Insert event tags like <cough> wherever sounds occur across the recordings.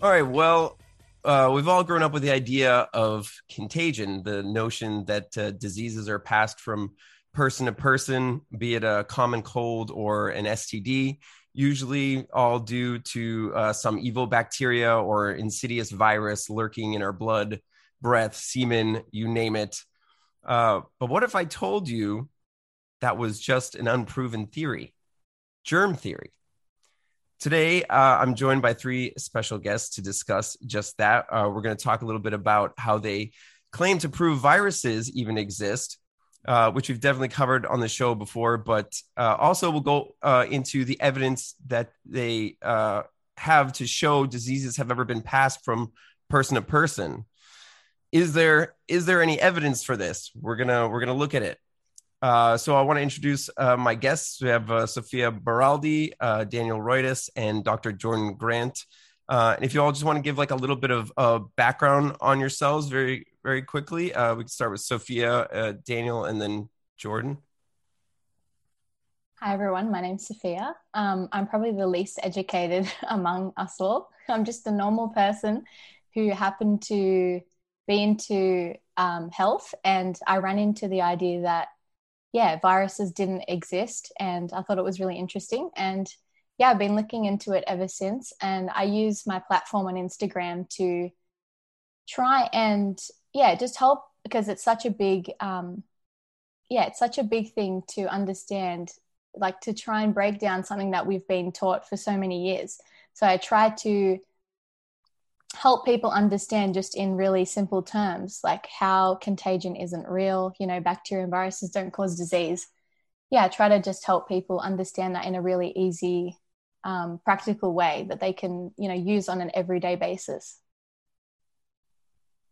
All right. Well, uh, we've all grown up with the idea of contagion, the notion that uh, diseases are passed from person to person, be it a common cold or an STD, usually all due to uh, some evil bacteria or insidious virus lurking in our blood, breath, semen, you name it. Uh, but what if I told you that was just an unproven theory, germ theory? Today, uh, I'm joined by three special guests to discuss just that. Uh, we're going to talk a little bit about how they claim to prove viruses even exist, uh, which we've definitely covered on the show before, but uh, also we'll go uh, into the evidence that they uh, have to show diseases have ever been passed from person to person. Is there is there any evidence for this? We're gonna we're gonna look at it. Uh, so I want to introduce uh, my guests. We have uh, Sophia Baraldi, uh, Daniel Roytas, and Dr. Jordan Grant. Uh, and if you all just want to give like a little bit of background on yourselves very, very quickly, we can start with Sophia, Daniel, and then Jordan. Hi, everyone. My name's Sophia. Um, I'm probably the least educated <laughs> among us all. I'm just a normal person who happened to be into um, health, and I ran into the idea that yeah, viruses didn't exist. And I thought it was really interesting. And yeah, I've been looking into it ever since. And I use my platform on Instagram to try and, yeah, just help because it's such a big, um, yeah, it's such a big thing to understand, like to try and break down something that we've been taught for so many years. So I try to help people understand just in really simple terms like how contagion isn't real you know bacteria and viruses don't cause disease. Yeah try to just help people understand that in a really easy um, practical way that they can you know use on an everyday basis.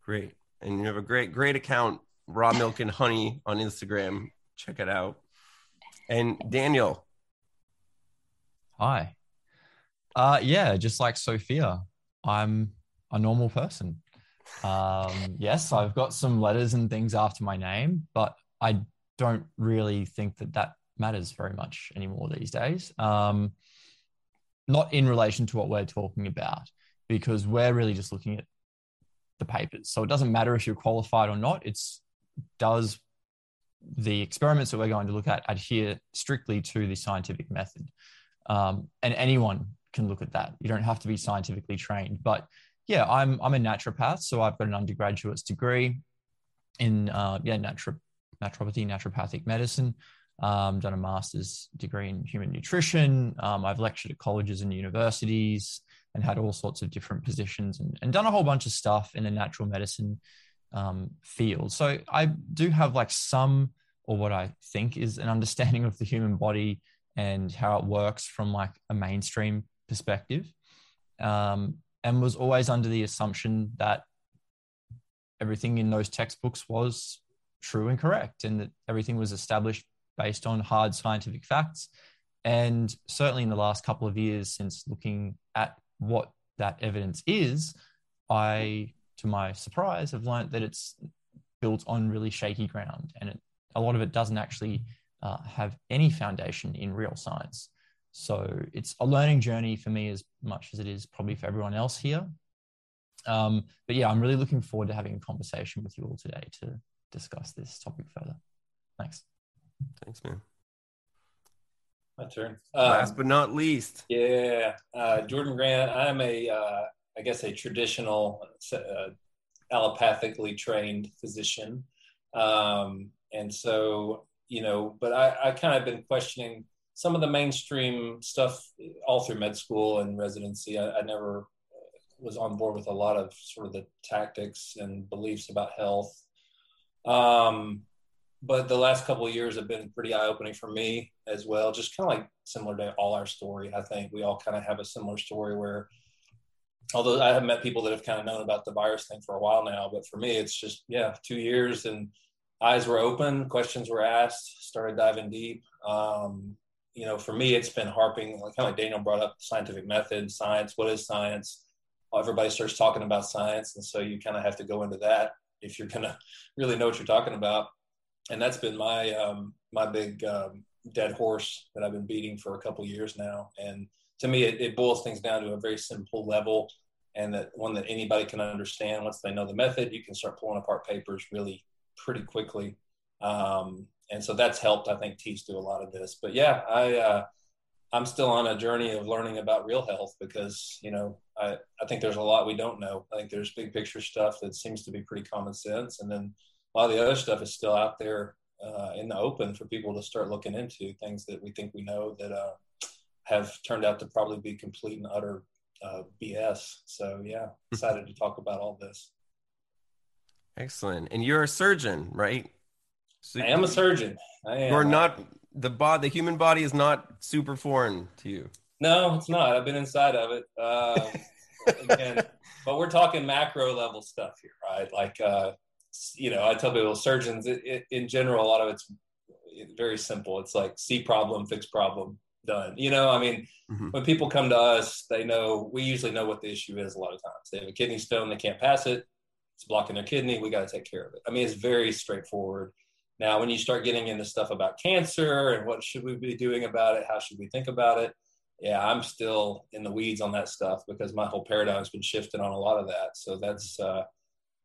Great. And you have a great great account raw milk and honey on instagram. Check it out. And daniel. Hi. Uh yeah just like sophia i'm a normal person. Um, yes, I've got some letters and things after my name, but I don't really think that that matters very much anymore these days. Um, not in relation to what we're talking about, because we're really just looking at the papers. So it doesn't matter if you're qualified or not. It's does the experiments that we're going to look at adhere strictly to the scientific method. Um, and anyone can look at that. You don't have to be scientifically trained, but yeah, I'm I'm a naturopath, so I've got an undergraduate's degree in uh, yeah naturo- naturopathy, naturopathic medicine. Um, done a master's degree in human nutrition. Um, I've lectured at colleges and universities and had all sorts of different positions and, and done a whole bunch of stuff in the natural medicine um, field. So I do have like some, or what I think is an understanding of the human body and how it works from like a mainstream perspective. Um, and was always under the assumption that everything in those textbooks was true and correct and that everything was established based on hard scientific facts. And certainly in the last couple of years, since looking at what that evidence is, I, to my surprise, have learned that it's built on really shaky ground and it, a lot of it doesn't actually uh, have any foundation in real science. So it's a learning journey for me as much as it is probably for everyone else here. Um, but yeah, I'm really looking forward to having a conversation with you all today to discuss this topic further. Thanks. Thanks, man. My turn. Last um, but not least. Yeah, uh, Jordan Grant. I'm a, uh, I guess, a traditional, uh, allopathically trained physician, um, and so you know, but I, I kind of been questioning some of the mainstream stuff all through med school and residency. I, I never was on board with a lot of sort of the tactics and beliefs about health. Um, but the last couple of years have been pretty eye opening for me as well. Just kind of like similar to all our story. I think we all kind of have a similar story where, although I have met people that have kind of known about the virus thing for a while now, but for me, it's just, yeah, two years and eyes were open, questions were asked, started diving deep. Um, you know, for me, it's been harping, kind of like Daniel brought up scientific method, science. What is science? Everybody starts talking about science, and so you kind of have to go into that if you're gonna <laughs> really know what you're talking about. And that's been my um, my big um, dead horse that I've been beating for a couple years now. And to me, it, it boils things down to a very simple level, and that one that anybody can understand once they know the method. You can start pulling apart papers really pretty quickly. Um, and so that's helped, I think, teach through a lot of this. But yeah, I uh, I'm still on a journey of learning about real health because you know I I think there's a lot we don't know. I think there's big picture stuff that seems to be pretty common sense, and then a lot of the other stuff is still out there uh, in the open for people to start looking into things that we think we know that uh, have turned out to probably be complete and utter uh, BS. So yeah, excited to talk about all this. Excellent. And you're a surgeon, right? So I am a surgeon. I am. You're not the body. The human body is not super foreign to you. No, it's not. I've been inside of it. Um, <laughs> again, but we're talking macro level stuff here, right? Like, uh, you know, I tell people, surgeons, it, it, in general, a lot of it's very simple. It's like see problem, fix problem, done. You know, I mean, mm-hmm. when people come to us, they know we usually know what the issue is. A lot of times, they have a kidney stone, they can't pass it. It's blocking their kidney. We got to take care of it. I mean, it's very straightforward. Now, when you start getting into stuff about cancer and what should we be doing about it, how should we think about it? Yeah, I'm still in the weeds on that stuff because my whole paradigm's been shifted on a lot of that. So that's uh,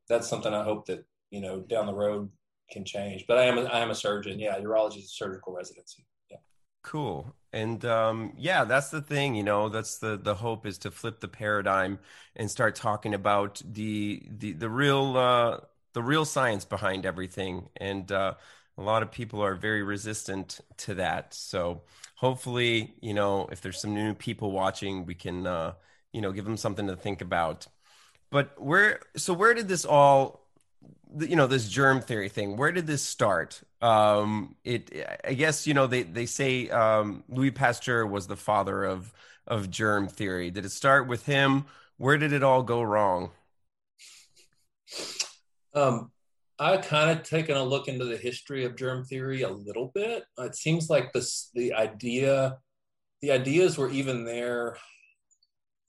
that's something I hope that you know down the road can change. But I am a, I am a surgeon. Yeah, urology is a surgical residency. Yeah. Cool. And um, yeah, that's the thing. You know, that's the the hope is to flip the paradigm and start talking about the the the real uh, the real science behind everything. And uh, a lot of people are very resistant to that. So hopefully, you know, if there's some new people watching, we can, uh, you know, give them something to think about. But where, so where did this all, you know, this germ theory thing, where did this start? Um, it, I guess, you know, they, they say um, Louis Pasteur was the father of, of germ theory. Did it start with him? Where did it all go wrong? Um, I kind of taken a look into the history of germ theory a little bit. It seems like the idea, the ideas were even there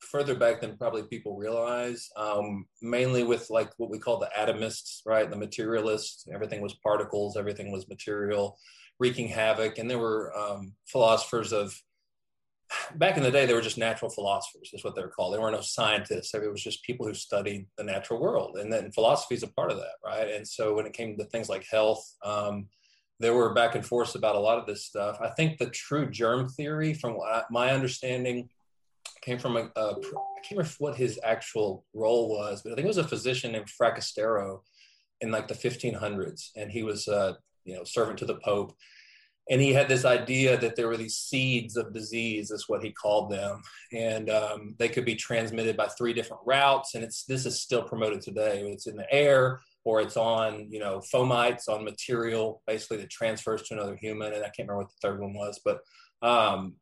further back than probably people realize. Um, mainly with like what we call the atomists, right? The materialists. Everything was particles. Everything was material, wreaking havoc. And there were um, philosophers of back in the day, they were just natural philosophers, is what they were called. They were no scientists. It was just people who studied the natural world. And then philosophy is a part of that, right? And so when it came to things like health, um, there were back and forth about a lot of this stuff. I think the true germ theory, from my understanding, came from a, a I can't remember what his actual role was, but I think it was a physician named Fracastoro in like the 1500s, and he was, uh, you know, servant to the Pope and he had this idea that there were these seeds of disease is what he called them. And um, they could be transmitted by three different routes. And it's this is still promoted today. It's in the air or it's on you know fomites on material basically that transfers to another human. And i can't remember what the third one was but um,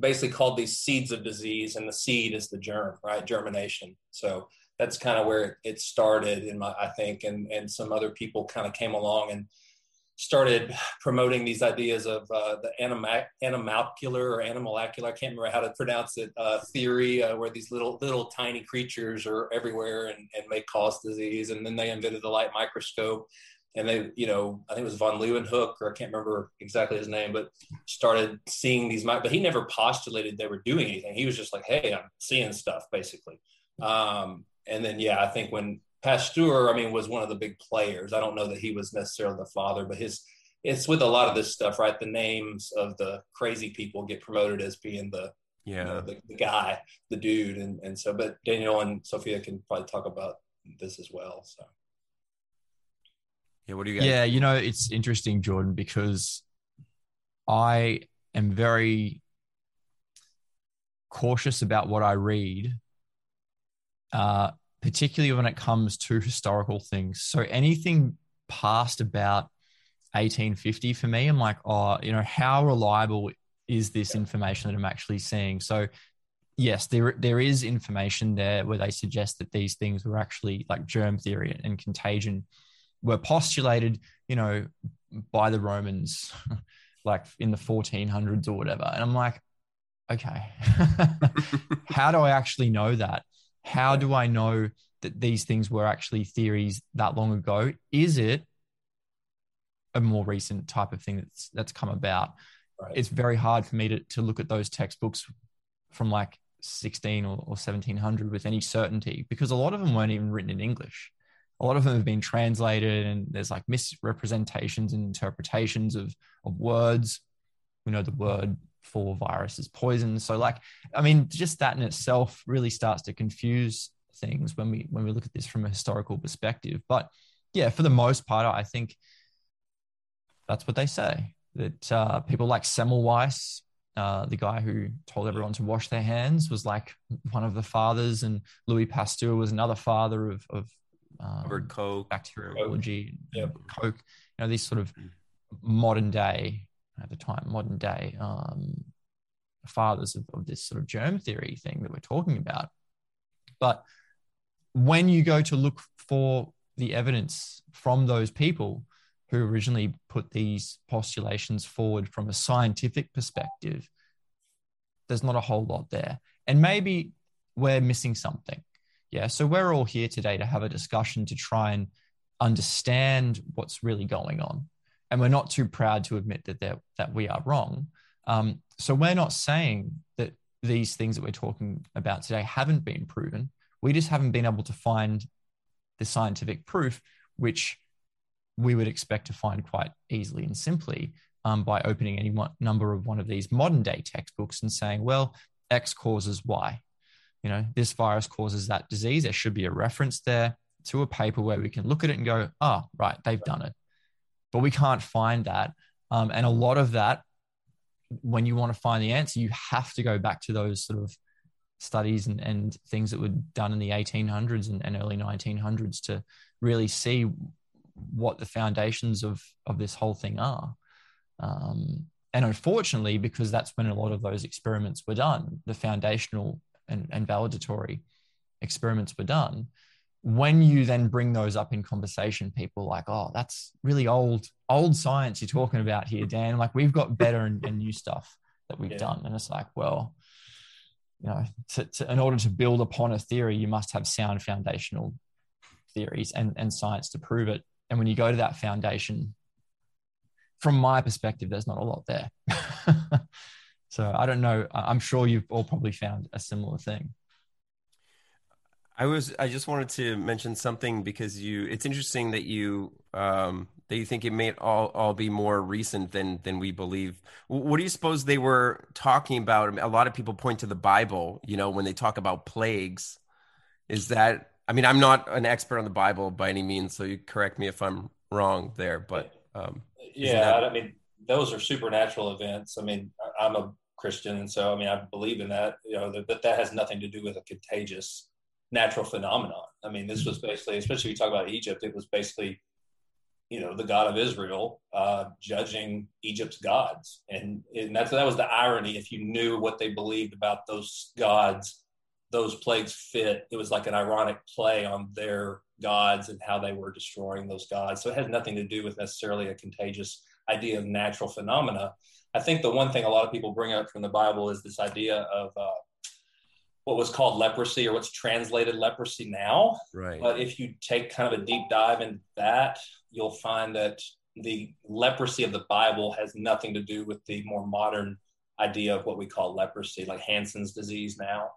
basically called these seeds of disease. And the seed is the germ right? Germination. So that's kind of where it started in my i think. And and some other people kind of came along and started promoting these ideas of uh, the anima- animalcular or animalcular, I can't remember how to pronounce it, uh, theory, uh, where these little little tiny creatures are everywhere and, and may cause disease. And then they invented the light microscope. And they, you know, I think it was von Leeuwenhoek, or I can't remember exactly his name, but started seeing these. But he never postulated they were doing anything. He was just like, "Hey, I'm seeing stuff," basically. Um, and then, yeah, I think when Pasteur, I mean, was one of the big players. I don't know that he was necessarily the father, but his it's with a lot of this stuff, right? The names of the crazy people get promoted as being the yeah you know, the, the, guy, the dude, and and so. But Daniel and Sophia can probably talk about this as well. So yeah, what do you guys? Yeah, you know, it's interesting, Jordan, because I am very cautious about what I read. Uh, particularly when it comes to historical things. So anything past about 1850 for me, I'm like, oh, you know, how reliable is this information that I'm actually seeing? So yes, there there is information there where they suggest that these things were actually like germ theory and contagion. were postulated, you know, by the Romans, <laughs> like in the 1400s or whatever. And I'm like, okay, <laughs> how do I actually know that? How do I know that these things were actually theories that long ago? Is it a more recent type of thing that's that's come about? Right. It's very hard for me to, to look at those textbooks from like 16 or, or 1700 with any certainty because a lot of them weren't even written in English. A lot of them have been translated and there's like misrepresentations and interpretations of, of words. We know the word for viruses, poison. So like, I mean, just that in itself really starts to confuse things when we when we look at this from a historical perspective. But yeah, for the most part, I think that's what they say. That uh, people like Semmelweis uh, the guy who told everyone to wash their hands was like one of the fathers, and Louis Pasteur was another father of, of um, Koch, bacteriology, yep. Koch. You know, these sort of mm. modern day at the time, modern day um, fathers of, of this sort of germ theory thing that we're talking about. But when you go to look for the evidence from those people, who originally put these postulations forward from a scientific perspective, there's not a whole lot there. And maybe we're missing something. Yeah. So we're all here today to have a discussion to try and understand what's really going on. And we're not too proud to admit that that we are wrong. Um, so we're not saying that these things that we're talking about today haven't been proven. We just haven't been able to find the scientific proof, which we would expect to find quite easily and simply um, by opening any one, number of one of these modern day textbooks and saying, well, X causes Y. You know, this virus causes that disease. There should be a reference there to a paper where we can look at it and go, oh, right, they've done it. But we can't find that. Um, and a lot of that, when you want to find the answer, you have to go back to those sort of studies and, and things that were done in the 1800s and, and early 1900s to really see what the foundations of of this whole thing are. Um, and unfortunately, because that's when a lot of those experiments were done, the foundational and, and validatory experiments were done. When you then bring those up in conversation, people like, oh, that's really old, old science you're talking about here, Dan. Like we've got better and, and new stuff that we've yeah. done. And it's like, well, you know, to, to, in order to build upon a theory, you must have sound foundational theories and, and science to prove it. And when you go to that foundation, from my perspective, there's not a lot there. <laughs> so I don't know. I'm sure you've all probably found a similar thing. I was I just wanted to mention something because you it's interesting that you um that you think it may all all be more recent than than we believe. What do you suppose they were talking about? A lot of people point to the Bible, you know, when they talk about plagues. Is that I mean, I'm not an expert on the Bible by any means, so you correct me if I'm wrong there. But um, yeah, that... I mean, those are supernatural events. I mean, I'm a Christian, and so I mean, I believe in that. You know, that that has nothing to do with a contagious natural phenomenon. I mean, this was basically, especially if you talk about Egypt, it was basically, you know, the God of Israel uh, judging Egypt's gods, and and that's that was the irony. If you knew what they believed about those gods those plagues fit. It was like an ironic play on their gods and how they were destroying those gods. So it has nothing to do with necessarily a contagious idea of natural phenomena. I think the one thing a lot of people bring up from the Bible is this idea of uh, what was called leprosy or what's translated leprosy now. Right. But if you take kind of a deep dive in that, you'll find that the leprosy of the Bible has nothing to do with the more modern idea of what we call leprosy, like Hansen's disease now.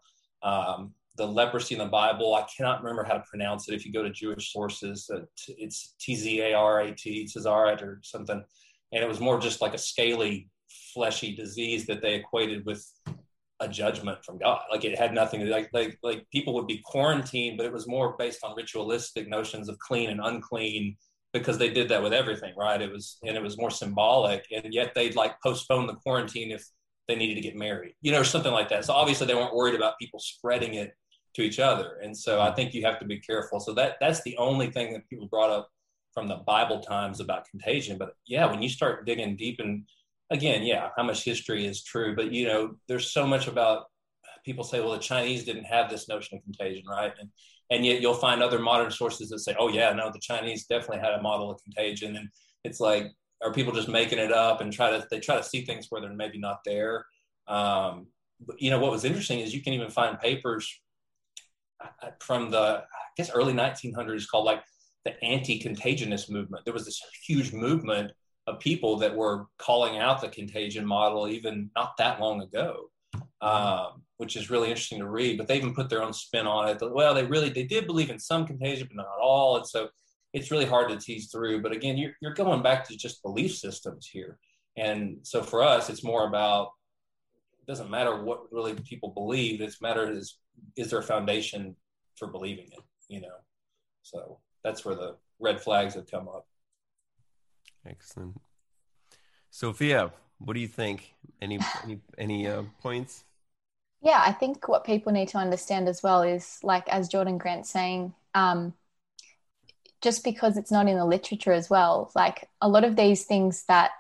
Um, the leprosy in the Bible, I cannot remember how to pronounce it. If you go to Jewish sources, uh, it's T Z A R A T, Tzarat or something. And it was more just like a scaly, fleshy disease that they equated with a judgment from God. Like it had nothing to like like like people would be quarantined, but it was more based on ritualistic notions of clean and unclean because they did that with everything, right? It was and it was more symbolic, and yet they'd like postpone the quarantine if they needed to get married, you know, or something like that. So obviously they weren't worried about people spreading it to each other. And so I think you have to be careful. So that that's the only thing that people brought up from the Bible times about contagion. But yeah, when you start digging deep and again, yeah, how much history is true, but you know, there's so much about people say, well, the Chinese didn't have this notion of contagion, right? And and yet you'll find other modern sources that say, "Oh yeah, no, the Chinese definitely had a model of contagion," and it's like, are people just making it up and try to they try to see things where they're maybe not there? Um, but you know what was interesting is you can even find papers uh, from the I guess early 1900s called like the anti-contagionist movement. There was this huge movement of people that were calling out the contagion model even not that long ago, um, which is really interesting to read. But they even put their own spin on it. Well, they really they did believe in some contagion, but not all. And so it's really hard to tease through. But again, you're, you're going back to just belief systems here. And so for us, it's more about it doesn't matter what really people believe. It's matter is is there a foundation for believing it, you know? So that's where the red flags have come up. Excellent. Sophia, what do you think? Any any any uh, points? Yeah, I think what people need to understand as well is like as Jordan Grant saying, um, just because it's not in the literature as well, like a lot of these things that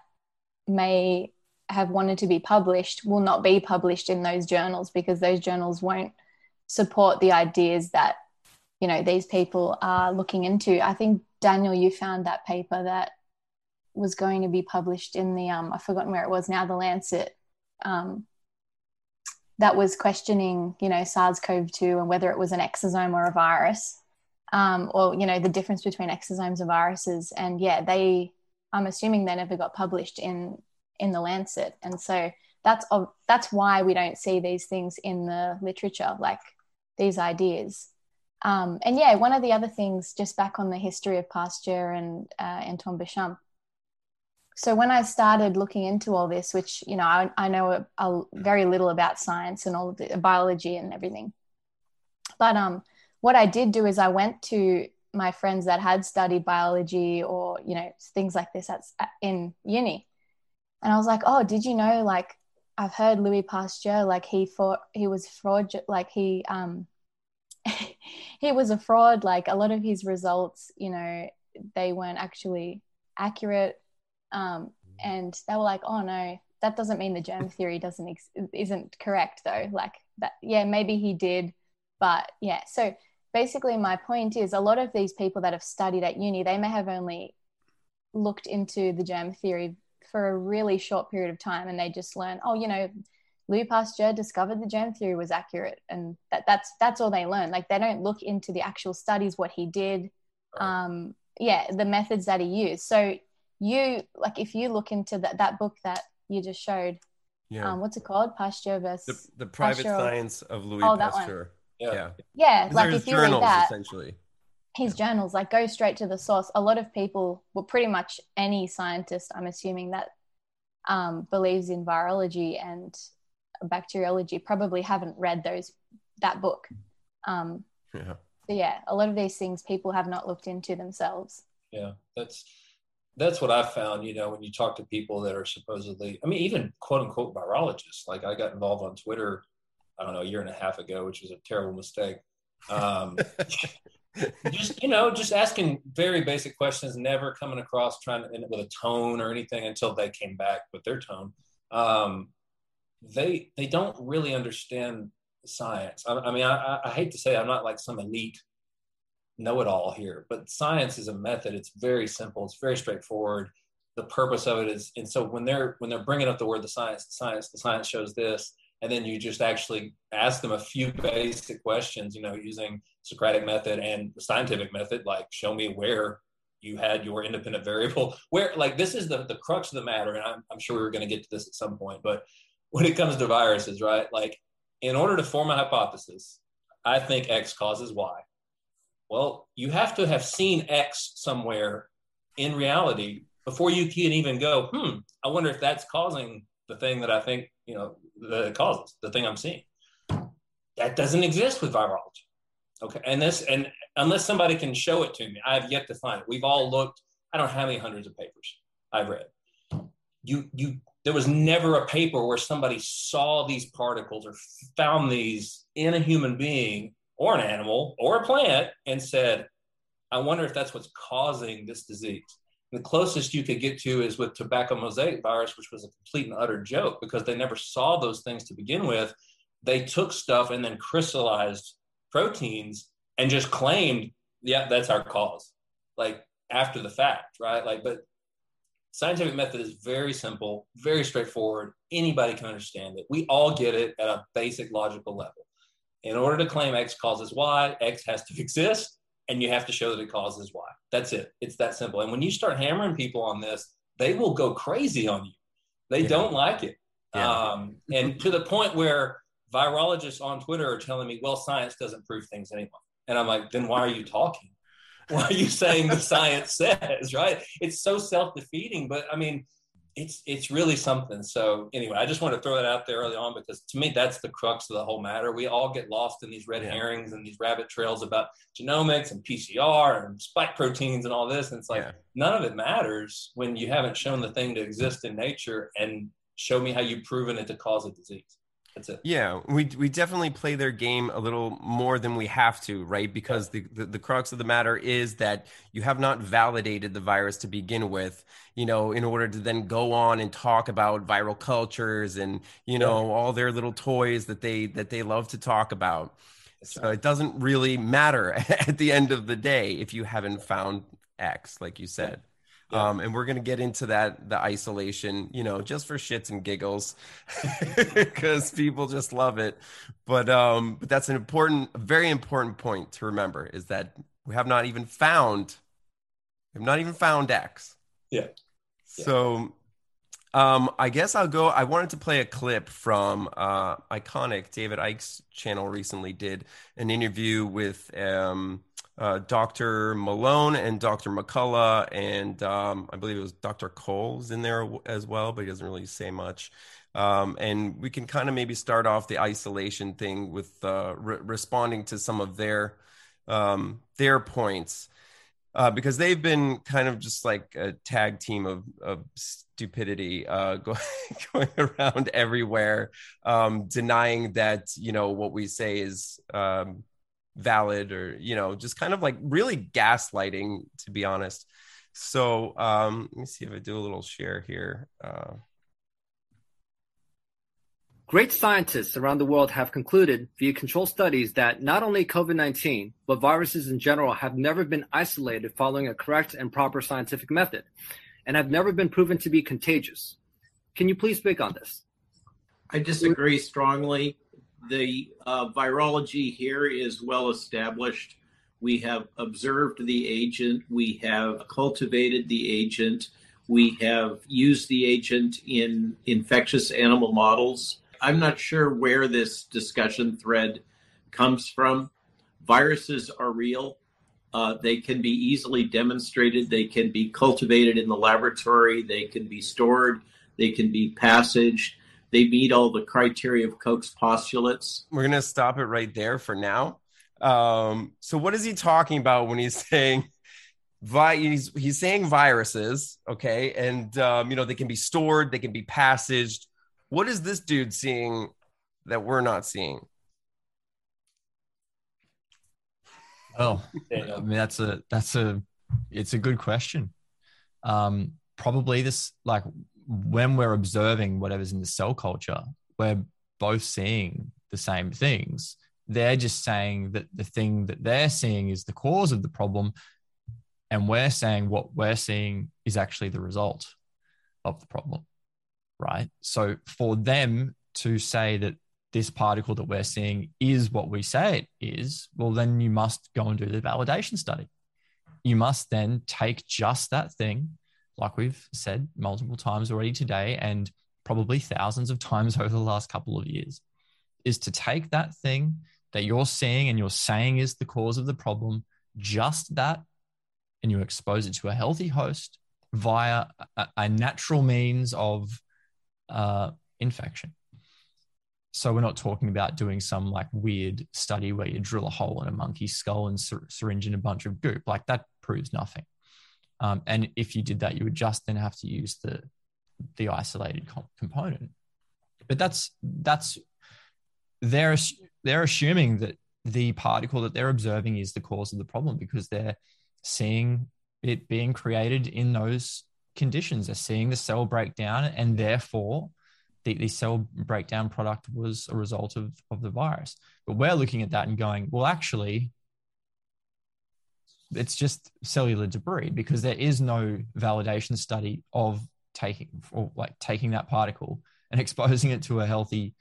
may have wanted to be published will not be published in those journals because those journals won't support the ideas that you know these people are looking into. I think Daniel, you found that paper that was going to be published in the um, I've forgotten where it was now, the Lancet. Um, that was questioning, you know, SARS-CoV-2 and whether it was an exosome or a virus, um, or you know, the difference between exosomes and viruses. And yeah, they, I'm assuming they never got published in in the Lancet, and so that's that's why we don't see these things in the literature, like these ideas. Um, and yeah, one of the other things, just back on the history of Pasteur and uh, Béchamp, so when I started looking into all this, which you know I, I know a, a very little about science and all of the biology and everything, but um, what I did do is I went to my friends that had studied biology or you know things like this at, in uni, and I was like, oh, did you know like I've heard Louis Pasteur like he fought he was fraud like he um <laughs> he was a fraud like a lot of his results you know they weren't actually accurate um, and they were like, oh no, that doesn't mean the germ <laughs> theory doesn't ex- isn't correct though. Like that, yeah, maybe he did, but yeah. So basically, my point is, a lot of these people that have studied at uni, they may have only looked into the germ theory for a really short period of time, and they just learn, oh, you know, Louis Pasteur discovered the germ theory was accurate, and that that's that's all they learn. Like they don't look into the actual studies, what he did, um, yeah, the methods that he used. So you like if you look into that that book that you just showed yeah. um, what's it called? Pasteur versus the, the private pasteur. science of louis oh, pasteur. Yeah. Yeah, yeah like if you journals, read that essentially. his yeah. journals like go straight to the source. A lot of people well pretty much any scientist i'm assuming that um, believes in virology and bacteriology probably haven't read those that book. Um, yeah. so yeah a lot of these things people have not looked into themselves. Yeah that's that's what I found, you know, when you talk to people that are supposedly, I mean, even quote unquote virologists. Like I got involved on Twitter, I don't know, a year and a half ago, which was a terrible mistake. Um, <laughs> just you know, just asking very basic questions, never coming across trying to end it with a tone or anything until they came back with their tone. Um, they they don't really understand science. I, I mean, I, I hate to say I'm not like some elite know it all here, but science is a method. It's very simple. It's very straightforward. The purpose of it is, and so when they're when they're bringing up the word the science, the science, the science shows this, and then you just actually ask them a few basic questions, you know, using Socratic method and the scientific method, like show me where you had your independent variable, <laughs> where like this is the the crux of the matter, and I'm, I'm sure we we're going to get to this at some point, but when it comes to viruses, right? Like in order to form a hypothesis, I think X causes Y well, you have to have seen X somewhere in reality before you can even go, hmm, I wonder if that's causing the thing that I think, you know, that causes, the thing I'm seeing. That doesn't exist with virology. Okay. And this, and unless somebody can show it to me, I have yet to find it. We've all looked, I don't have any hundreds of papers I've read. You, you, there was never a paper where somebody saw these particles or found these in a human being or an animal or a plant and said, I wonder if that's what's causing this disease. And the closest you could get to is with tobacco mosaic virus, which was a complete and utter joke because they never saw those things to begin with. They took stuff and then crystallized proteins and just claimed, yeah, that's our cause, like after the fact, right? Like, but scientific method is very simple, very straightforward. Anybody can understand it. We all get it at a basic logical level. In order to claim X causes Y, X has to <laughs> exist, and you have to show that it causes Y. That's it. It's that simple. And when you start hammering people on this, they will go crazy on you. They yeah. don't like it. Yeah. Um, and to the point where virologists on Twitter are telling me, well, science doesn't prove things anymore. And I'm like, then why are you talking? <laughs> Why are you saying the science says, <laughs> right? It's so self defeating. But I mean, it's it's really something. So anyway, I just want to throw that out there early on because to me that's the crux of the whole matter. We all get lost in these red yeah. herrings and these rabbit trails about genomics and PCR and spike proteins and all this. And it's like yeah. none of it matters when you haven't shown the thing to exist in nature and show me how you've proven it to cause a disease. That's it. Yeah, we we definitely play their game a little more than we have to, right? Because the, the, the crux of the matter is that you have not validated the virus to begin with, you know, in order to then go on and talk about viral cultures and you know yeah. all their little toys that they that they love to talk about. That's so right. it doesn't really matter <laughs> at the end of the day if you haven't found X, like you said. Yeah. Um, and we're going to get into that, the isolation, you know, just for shits and giggles <laughs> because people just love it. But, um, but that's an important, a very important point to remember is that we have not even found, we have not even found X. Yeah. So, um, I guess I'll go. I wanted to play a clip from uh, Ickonic. David Icke's channel recently did an interview with um, uh, Dr. Malone and Dr. McCullough, and um, I believe it was Dr. Cole's in there as well, but he doesn't really say much. Um, and we can kind of maybe start off the isolation thing with uh, re- responding to some of their um, their points. Uh, because they've been kind of just like a tag team of, of stupidity uh, <laughs> going, going around everywhere, um, denying that you know what we say is um, valid or you know just kind of like really gaslighting to be honest so um let me see if i do a little share here uh Great scientists around the world have concluded via controlled studies that not only COVID 19, but viruses in general have never been isolated following a correct and proper scientific method and have never been proven to be contagious. Can you please speak on this? I disagree strongly the uh, virology here is well established. We have observed the agent, we have cultivated the agent, we have used the agent in infectious animal models. I'm not sure where this discussion thread comes from. Viruses are real. Uh, they can be easily demonstrated. They can be cultivated in the laboratory. They can be stored. They can be passaged they meet all the criteria of Koch's postulates. We're going to stop it right there for now. Um, so, what is he talking about when he's <laughs> saying? Vi- he's he's saying viruses, okay, and um, you know they can be stored, they can be passaged. What is this dude seeing that we're not seeing? Oh, I mean that's a that's a it's a good question. Um, probably this like when we're observing whatever's in the cell culture, we're both seeing the same things. They're just saying that the thing that they're seeing is the cause of the problem. And we're saying what we're seeing is actually the result of the problem. Right. So for them to say that this particle that we're seeing is what we say it is, well, then you must go and do the validation study. You must then take just that thing like we've said multiple times already today, and probably thousands of times <laughs> over the last couple of years, is to take that thing that you're seeing and you're saying is the cause of the problem, just that, and you expose it to a healthy host via a, a natural means of uh, infection. So we're not talking about doing some like weird study where you drill a hole in a monkey's skull and syr- syringe in a bunch of goop. Like that proves nothing. Um, and if you did that, you would just then have to use the the isolated comp- component. But that's that's they're they're assuming that the particle that they're observing is the cause of the problem because they're seeing it being created in those conditions. They're seeing the cell breakdown, and therefore the, the cell breakdown product was a result of, of the virus. But we're looking at that and going, well, actually, it's just cellular debris because there is no validation study of taking or like taking that particle and <laughs> exposing it to a healthy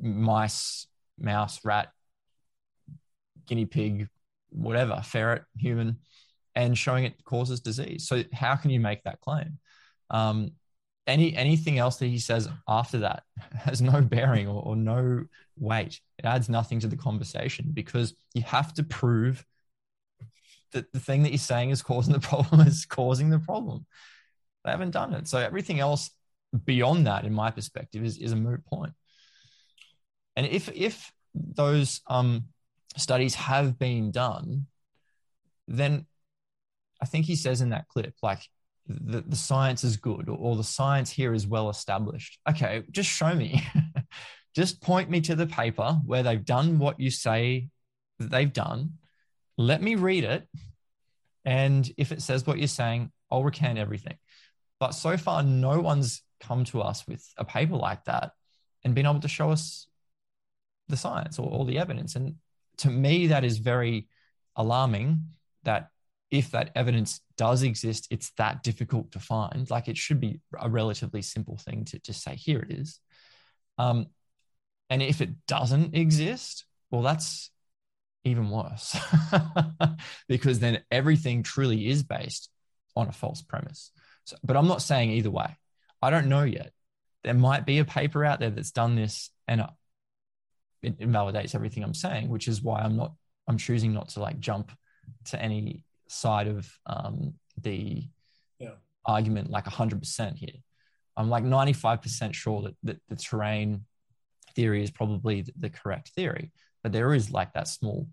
mice, mouse, rat, guinea pig, whatever, ferret, human, and showing it causes disease. So how can you make that claim? Um, any anything else that he says after that <laughs> has no bearing or, or no weight. It adds nothing to the conversation because you have to prove the thing that you're saying is causing the <laughs> problem is causing the problem. They haven't done it. So everything else beyond that, in my perspective, is, is a moot point. And if if those um, studies have been done, then I think he says in that clip, like the, the science is good or, or the science here is well established. Okay, just show me. <laughs> just point me to the paper where they've done what you say that they've done. Let me read it. And if it says what you're saying, I'll recant everything. But so far, no one's come to us with a paper like that and been able to show us the science or, all the evidence. And to me, that is very alarming that if that evidence does exist, it's that difficult to find. Like it should be a relatively simple thing to just say, here it is. Um, and if it doesn't exist, well, that's even worse <laughs> because then everything truly is based on a false premise. So, but I'm not saying either way. I don't know yet. There might be a paper out there that's done this and it invalidates everything I'm saying, which is why I'm not, I'm choosing not to like jump to any side of um, the yeah. argument like 100% here. I'm like 95% sure that, that the terrain theory is probably the, the correct theory, but there is like that small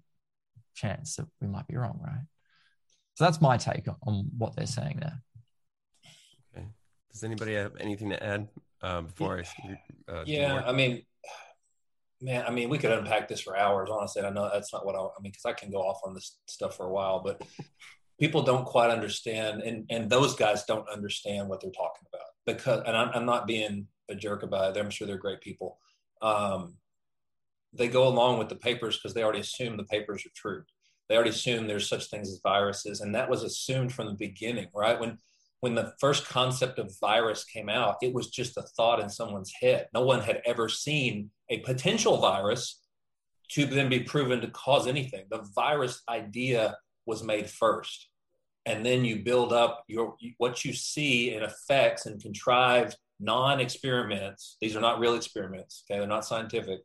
chance that we might be wrong, right? So that's my take on what they're saying there. Okay. Does anybody have anything to add uh, before yeah. I? Uh, yeah, I mean, man, I mean, we could unpack this for hours. Honestly, I know that's not what I, I mean, because I can go off on this stuff for a while, but people don't quite understand, and and those guys don't understand what they're talking about because, and I'm, I'm not being a jerk about it. I'm sure they're great people. Um, they go along with the papers because they already assume the papers are true. They already assume there's such things as viruses, and that was assumed from the beginning, right? When when the first concept of virus came out, it was just a thought in someone's head. No one had ever seen a potential virus to then be proven to cause anything. The virus idea was made first. And then you build up your what you see in effects and contrived non-experiments. These are not real experiments, okay? They're not scientific.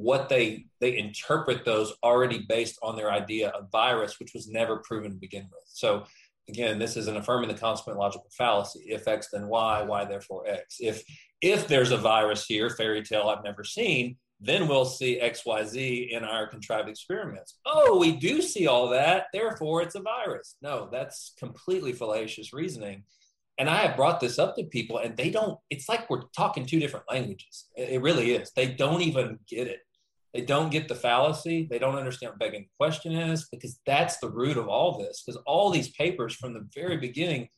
What they they interpret those already based on their idea of virus, which was never proven to begin with. So again, this is an affirming the consequent logical fallacy. If X, then Y, Y therefore X. If if there's a virus here, fairy tale I've never seen, then we'll see X, Y, Z in our contrived experiments. Oh, we do see all that, therefore it's a virus. No, that's completely fallacious reasoning. And I have brought this up to people, and they don't, it's like we're talking two different languages. It really is. They don't even get it. They don't get the fallacy. They don't understand what begging the question is because that's the root of all this. Because all these papers from the very beginning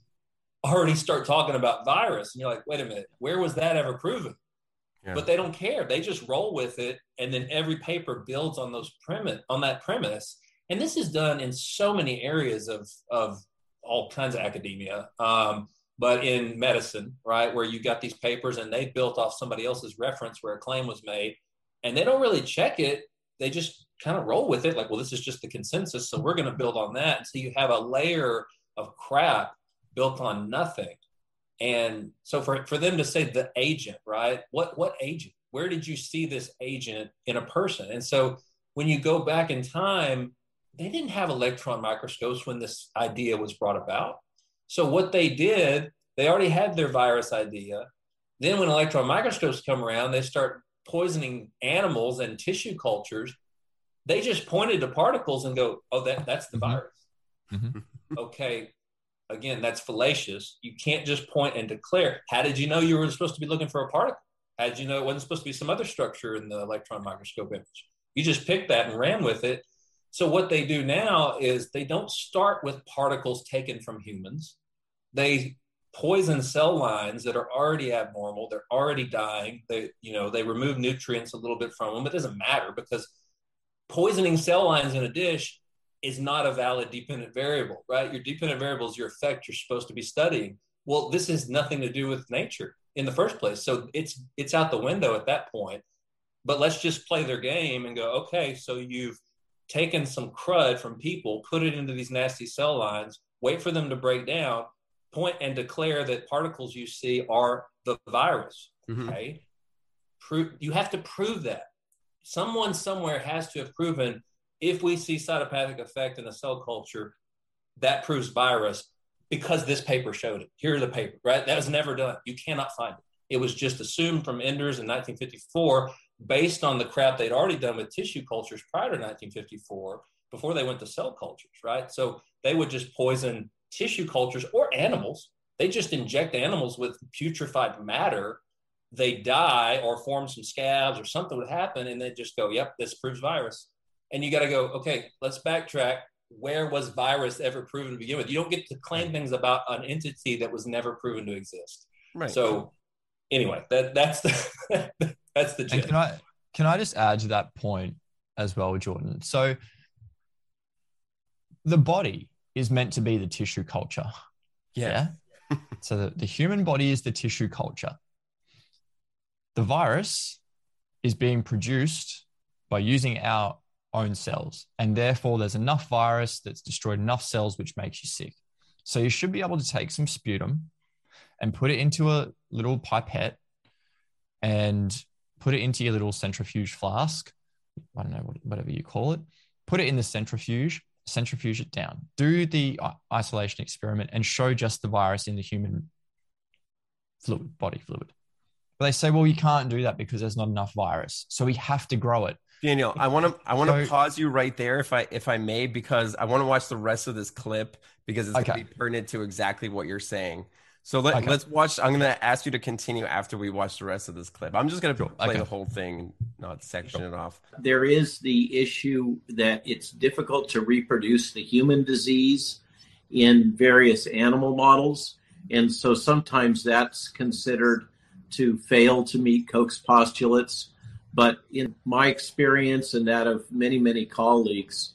already start talking about virus. And you're like, wait a minute, where was that ever proven? Yeah. But they don't care. They just roll with it. And then every paper builds on those premise on that premise. And this is done in so many areas of, of all kinds of academia. Um, but in medicine, right, where you got these papers and they built off somebody else's reference where a claim was made and they don't really check it. They just kind of roll with it, like, well, this is just the consensus, so we're going to build on that. So you have a layer of crap built on nothing. And so for, for them to say the agent, right? What what agent? Where did you see this agent in a person? And so when you go back in time, they didn't have electron microscopes when this idea was brought about. So what they did, they already had their virus idea. Then when electron microscopes come around, they start poisoning animals and tissue cultures, they just pointed to particles and go, "Oh, that that's the mm-hmm. virus." Mm-hmm. okay, again, that's fallacious. You can't just point and declare. How did you know you were supposed to be looking for a particle? How did you know it wasn't supposed to be some other structure in the electron microscope image? You just picked that and ran with it. So what they do now is they don't start with particles taken from humans. They poison cell lines that are already abnormal they're already dying they you know they remove nutrients a little bit from them it doesn't matter because poisoning cell lines in a dish is not a valid dependent variable, right? Your dependent variable is your effect you're supposed to be studying. Well, this has nothing to do with nature in the first place. So it's it's out the window at that point. But let's just play their game and go, okay, so you've taken some crud from people, put it into these nasty cell lines, wait for them to break down, point and declare that particles you see are the virus. Mm-hmm. Okay. Prove, you have to prove that. Someone somewhere has to have proven if we see cytopathic effect in a cell culture, that proves virus because this paper showed it. Here's the paper, right? That was never done. You cannot find it. It was just assumed from Enders in 1954 based on the crap they'd already done with tissue cultures prior to 1954 before they went to cell cultures, right? So they would just poison tissue cultures or animals. They just inject animals with putrefied matter. They die or form some scabs or something would happen, and they just go, "Yep, this proves virus." And you got to go, "Okay, let's backtrack. Where was virus ever proven to begin with? You don't get to claim things about an entity that was never proven to exist." Right. So, anyway, that that's the <laughs> that's the. Can I can I just add to that point as well, Jordan? So, the body is meant to be the tissue culture. Yeah. yeah? <laughs> so the, the human body is the tissue culture. The virus is being produced by using our own cells. And therefore, there's enough virus that's destroyed enough cells, which makes you sick. So you should be able to take some sputum and put it into a little pipette and put it into your little centrifuge flask. I don't know, whatever you call it. Put it in the centrifuge centrifuge it down, do the isolation experiment, and show just the virus in the human fluid, body fluid. But they say, well, you can't do that because there's not enough virus, so we have to grow it. Daniel, I want to I want to so, pause you right there if I if I may because I want to watch the rest of this clip because it's okay. going to be pertinent to exactly what you're saying. So let, okay. let's watch. I'm going to ask you to continue after we watch the rest of this clip. I'm just going to play okay. the whole thing, not section sure. it off. There is the issue that it's difficult to reproduce the human disease in various animal models. And so sometimes that's considered to fail to meet Koch's postulates. But in my experience and that of many, many colleagues,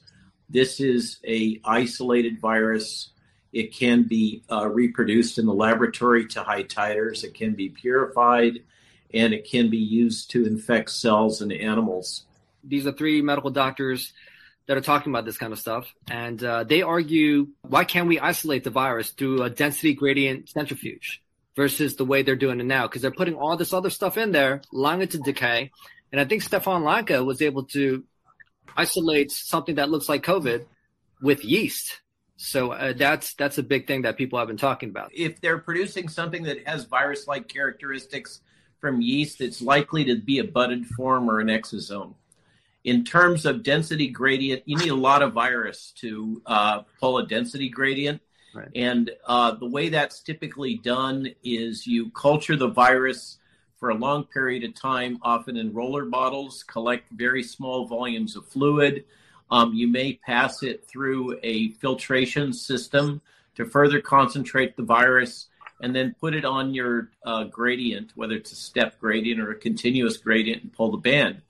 this is a isolated virus it can be uh, reproduced in the laboratory to high titers. It can be purified and it can be used to infect cells in animals. These are three medical doctors that are talking about this kind of stuff. And uh, they argue why can't we isolate the virus through a density gradient centrifuge versus the way they're doing it now? Because they're putting all this other stuff in there, allowing it to decay. And I think Stefan Lanka was able to isolate something that looks like COVID with yeast so uh, that's that's a big thing that people have been talking about. If they're producing something that has virus-like characteristics from yeast, it's likely to be a budded form or an exosome. In terms of density gradient, you need a lot of virus to uh, pull a density gradient. Right. And uh, the way that's typically done is you culture the virus for a long period of time, often in roller bottles, collect very small volumes of fluid, um, you may pass it through a filtration system to further concentrate the virus and then put it on your uh, gradient, whether it's a step gradient or a continuous gradient, and pull the band.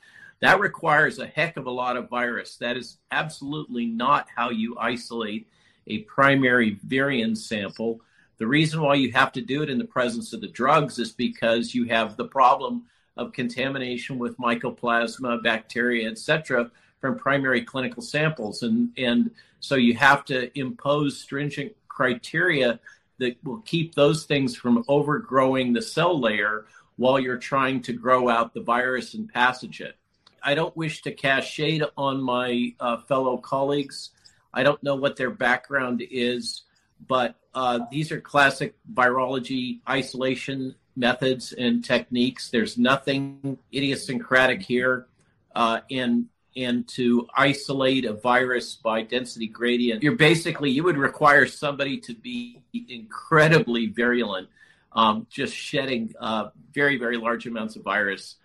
That requires a heck of a lot of virus. That is absolutely not how you isolate a primary virion sample. The reason why you have to do it in the presence of the drugs is because you have the problem of contamination with mycoplasma, bacteria, etc., from primary clinical samples. And, and so you have to impose stringent criteria that will keep those things from overgrowing the cell layer while you're trying to grow out the virus and passage it. I don't wish to cast shade on my uh, fellow colleagues. I don't know what their background is, but uh, these are classic virology isolation methods and techniques. There's nothing idiosyncratic here. Uh, and and to isolate a virus by density gradient, you're basically, you would require somebody to be incredibly virulent, um, just shedding uh, very, very large amounts of virus.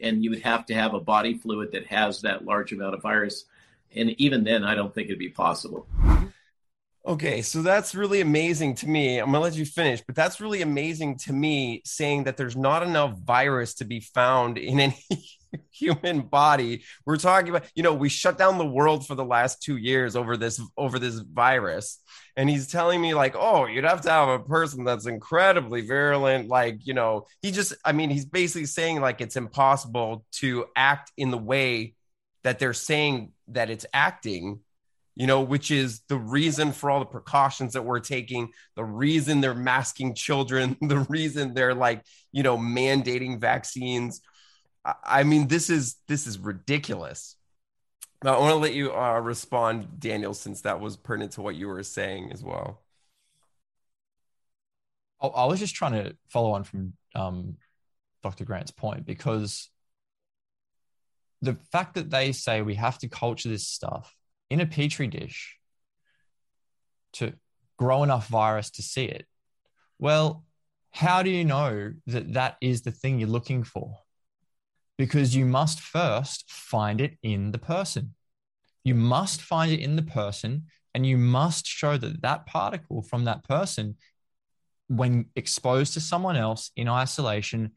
And you would have to have a body fluid that has that large amount of virus. And even then, I don't think it'd be possible. Okay, so that's really amazing to me. I'm gonna let you finish, but that's really amazing to me saying that there's not enough virus to be found in <laughs> any human body. We're talking about, you know, we shut down the world for the last two years over this over this virus. And he's telling me, like, oh, you'd have to have a person that's incredibly virulent. Like, you know, he just, I mean, he's basically saying like it's impossible to act in the way that they're saying that it's acting you know, which is the reason for all the precautions that we're taking, the reason they're masking children, <laughs> the reason they're like, you know, mandating vaccines. I mean, this is this is ridiculous. Now, I want to let you uh, respond, Daniel, since that was pertinent to what you were saying as well. I was just trying to follow on from um, Dr. Grant's point because the fact that they say we have to culture this stuff in a petri dish to grow enough virus to see it. Well, how do you know that that is the thing you're looking for? Because you must first find it in the person. You must find it in the person, and you must show that that particle from that person, when exposed to someone else in isolation,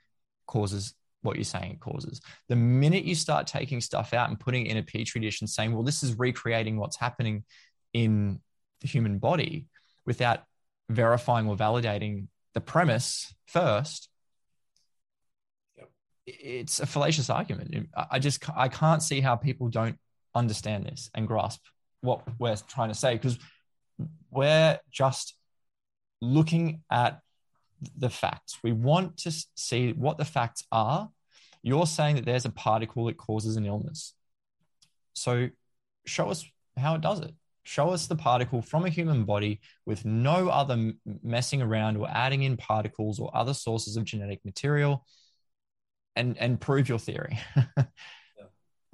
causes what you're saying it causes. The minute you start taking stuff out and putting it in a petri dish and saying, well, this is recreating what's happening in the human body without verifying or validating the premise first, yep. it's a fallacious argument. I just I can't see how people don't understand this and grasp what we're trying to say because we're just looking at the facts. We want to see what the facts are. You're saying that there's a particle that causes an illness. So show us how it does it. Show us the particle from a human body with no other messing around or adding in particles or other sources of genetic material and, and prove your theory. yeah. <laughs>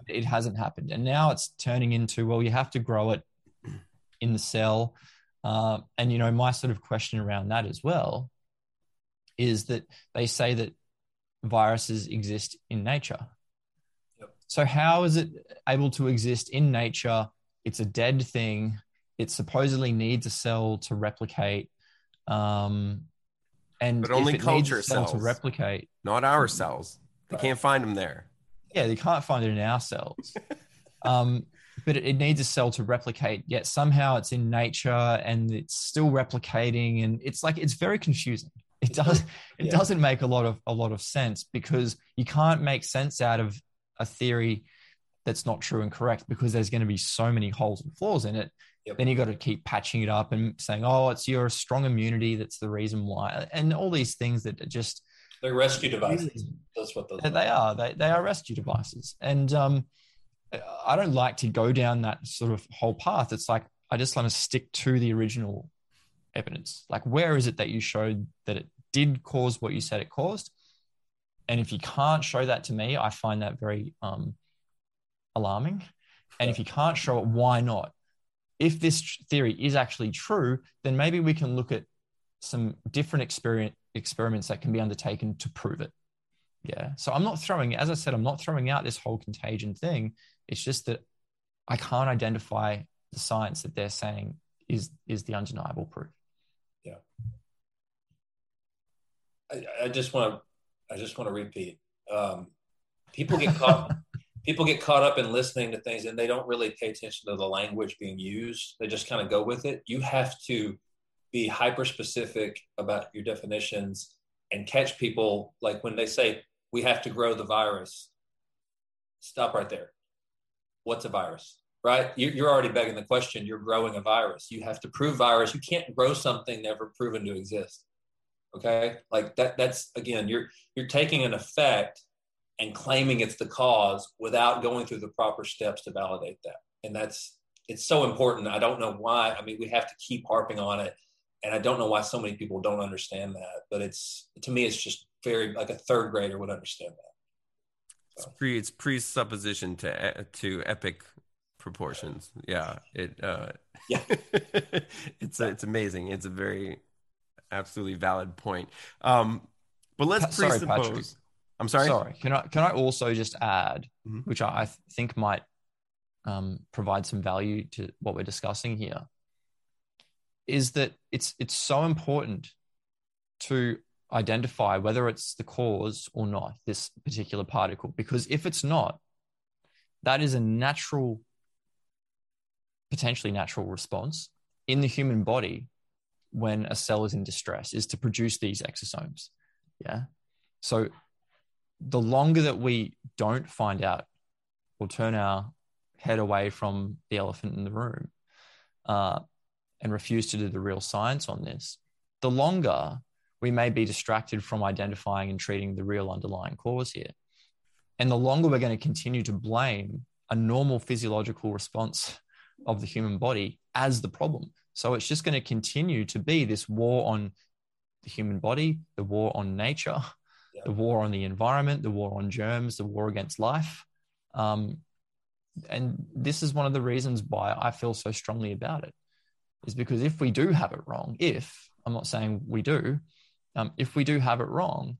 It hasn't happened. And now it's turning into, well, you have to grow it in the cell. Uh, and, you know, my sort of question around that as well is that they say that viruses exist in nature. Yep. So, how is it able to exist in nature? It's a dead thing. It supposedly needs a cell to replicate. Um, and but only culture cells to replicate, not our cells. They right. can't find them there. Yeah, they can't find it in our cells. <laughs> um, but it, it, needs a cell to replicate. Yet somehow it's in nature and it's still replicating, and it's like it's very confusing it does it yeah. doesn't make a lot of a lot of sense because you can't make sense out of a theory that's not true and correct because there's going to be so many holes and flaws in it. Yep. then you got to keep patching it up and saying oh it's your strong immunity that's the reason why and all these things that are just they're rescue devices. That's what those they are. They, they are rescue devices. And um i don't like to go down that sort of whole path. It's like i just want to stick to the original evidence? Like, where is it that you showed that it did cause what you said it caused? And if you can't show that to me, I find that very um, alarming. And if you can't show it, why not? If this theory is actually true, then maybe we can look at some different experiment, experiments that can be undertaken to prove it. Yeah. So I'm not throwing, as I said, I'm not throwing out this whole contagion thing. It's just that I can't identify the science that they're saying is is the undeniable proof. Yeah. I, I just want to I just want to repeat. Um, people get caught <laughs> people get caught up in listening to things and they don't really pay attention to the language being used. They just kind of go with it. You have to be hyper specific about your definitions and catch people like when they say we have to grow the virus. Stop right there. What's a virus? right? You're already begging the question. You're growing a virus. You have to prove virus. You can't grow something never proven to exist. Okay, like that. That's again, you're you're taking an effect and claiming it's the cause without going through the proper steps to validate that. And that's it's so important. I don't know why. I mean, we have to keep harping on it, and I don't know why so many people don't understand that. But it's to me, it's just very like a third grader would understand that. So. It's pre it's presupposition to to epic proportions. Yeah, it. Uh, yeah, <laughs> it's it's amazing. It's a very absolutely valid point. Um, but let's sorry, presuppose. Patrick. I'm sorry. Sorry. Can I can I also just add, mm-hmm. which I, I, think might um, provide some value to what we're discussing here. is that it's it's so important to identify whether it's the cause or not this particular particle because if it's not that is a natural potentially natural response in the human body when a cell is in distress is to produce these exosomes yeah so the longer that we don't find out or turn our head away from the elephant in the room uh, and refuse to do the real science on this, the longer we may be distracted from identifying and treating the real underlying cause here. And the longer we're going to continue to blame a normal physiological response of the human body as the problem. So it's just going to continue to be this war on the human body, the war on nature, yeah. the war on the environment, the war on germs, the war against life. Um, and this is one of the reasons why I feel so strongly about it, is because if we do have it wrong, if I'm not saying we do, um, if we do have it wrong,